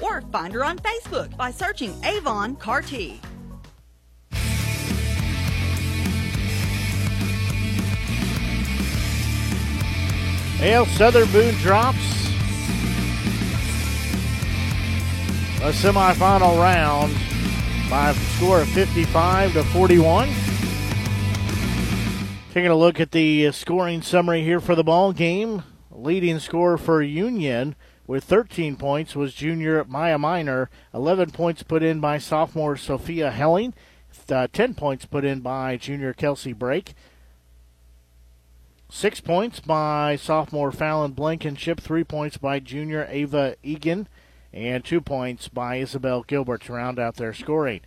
[SPEAKER 17] or find her on Facebook by searching Avon Carty.
[SPEAKER 2] Well, Southern Boone drops a semifinal round by a score of 55 to 41. Taking a look at the scoring summary here for the ball game. Leading score for Union with 13 points was junior Maya Miner. 11 points put in by sophomore Sophia Helling. Uh, 10 points put in by junior Kelsey Brake. Six points by sophomore Fallon Blankenship. Three points by junior Ava Egan. And two points by Isabel Gilbert to round out their scoring.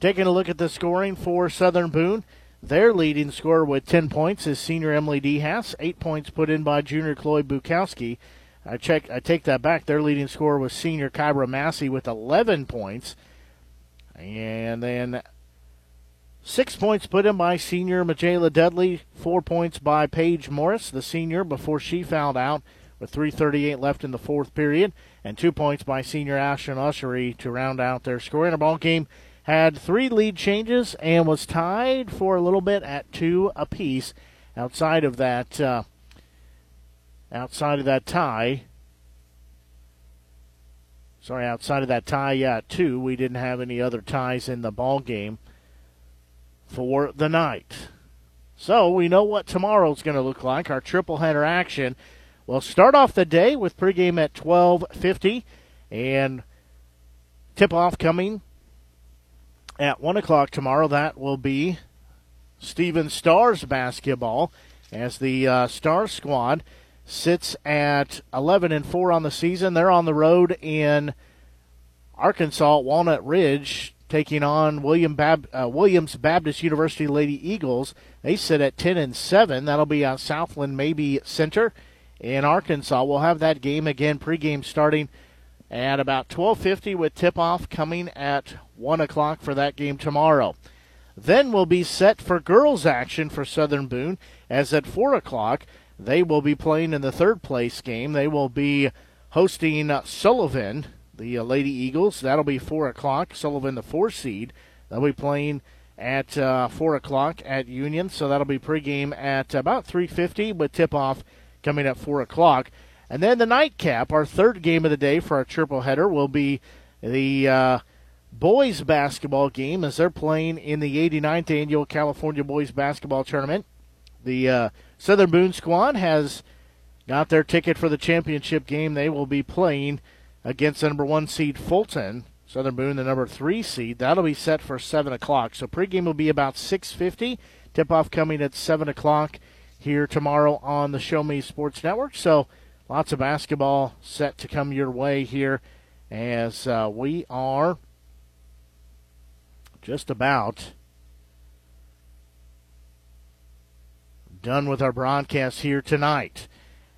[SPEAKER 2] Taking a look at the scoring for Southern Boone. Their leading scorer with 10 points is senior Emily Dehas. Eight points put in by junior Chloe Bukowski. I check. I take that back. Their leading scorer was senior Kyra Massey with 11 points, and then six points put in by senior Majela Dudley. Four points by Paige Morris, the senior, before she fouled out with 3:38 left in the fourth period, and two points by senior Ashton Ussery to round out their scoring. The ball game had three lead changes and was tied for a little bit at two apiece. Outside of that. Uh, outside of that tie. Sorry, outside of that tie, yeah, two. We didn't have any other ties in the ball game for the night. So we know what tomorrow's going to look like. Our triple header action. We'll start off the day with pregame at 12:50, and tip-off coming at one o'clock tomorrow. That will be Stephens Stars basketball as the uh, Star Squad sits at 11 and 4 on the season. They're on the road in Arkansas, Walnut Ridge, taking on William Bab- uh, Williams Baptist University Lady Eagles. They sit at 10 and 7. That'll be at Southerland-Mabee Center in Arkansas. We'll have that game again pregame starting at about 12:50 with tip-off coming at 1 o'clock for that game tomorrow. Then we'll be set for girls action for Southern Boone, as at 4 o'clock they will be playing in the third place game. They will be hosting Sullivan, the uh, Lady Eagles. That'll be 4 o'clock. Sullivan, the four seed. They'll be playing at uh, 4 o'clock at Union, so that'll be pregame at about 3.50 with tip-off coming at 4 o'clock. And then the nightcap, our third game of the day for our triple header, will be the uh, boys basketball game as they're playing in the 89th annual California Boys Basketball Tournament. The uh, Southern Boone squad has got their ticket for the championship game. They will be playing against the number one seed Fulton. Southern Boone, the number three seed. That'll be set for seven o'clock. So pregame will be about 6:50. Tip-off coming at seven o'clock here tomorrow on the Show Me Sports Network. So lots of basketball set to come your way here as uh, we are just about done with our broadcast here tonight.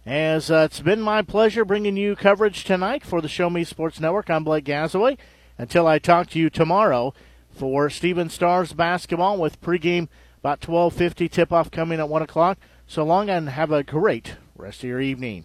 [SPEAKER 2] As uh, it's been my pleasure bringing you coverage tonight for the Show Me Sports Network, I'm Blake Gazaway. Until I talk to you tomorrow for Stephens Stars basketball with pregame about 12:50, tip-off coming at one o'clock. So long and have a great rest of your evening.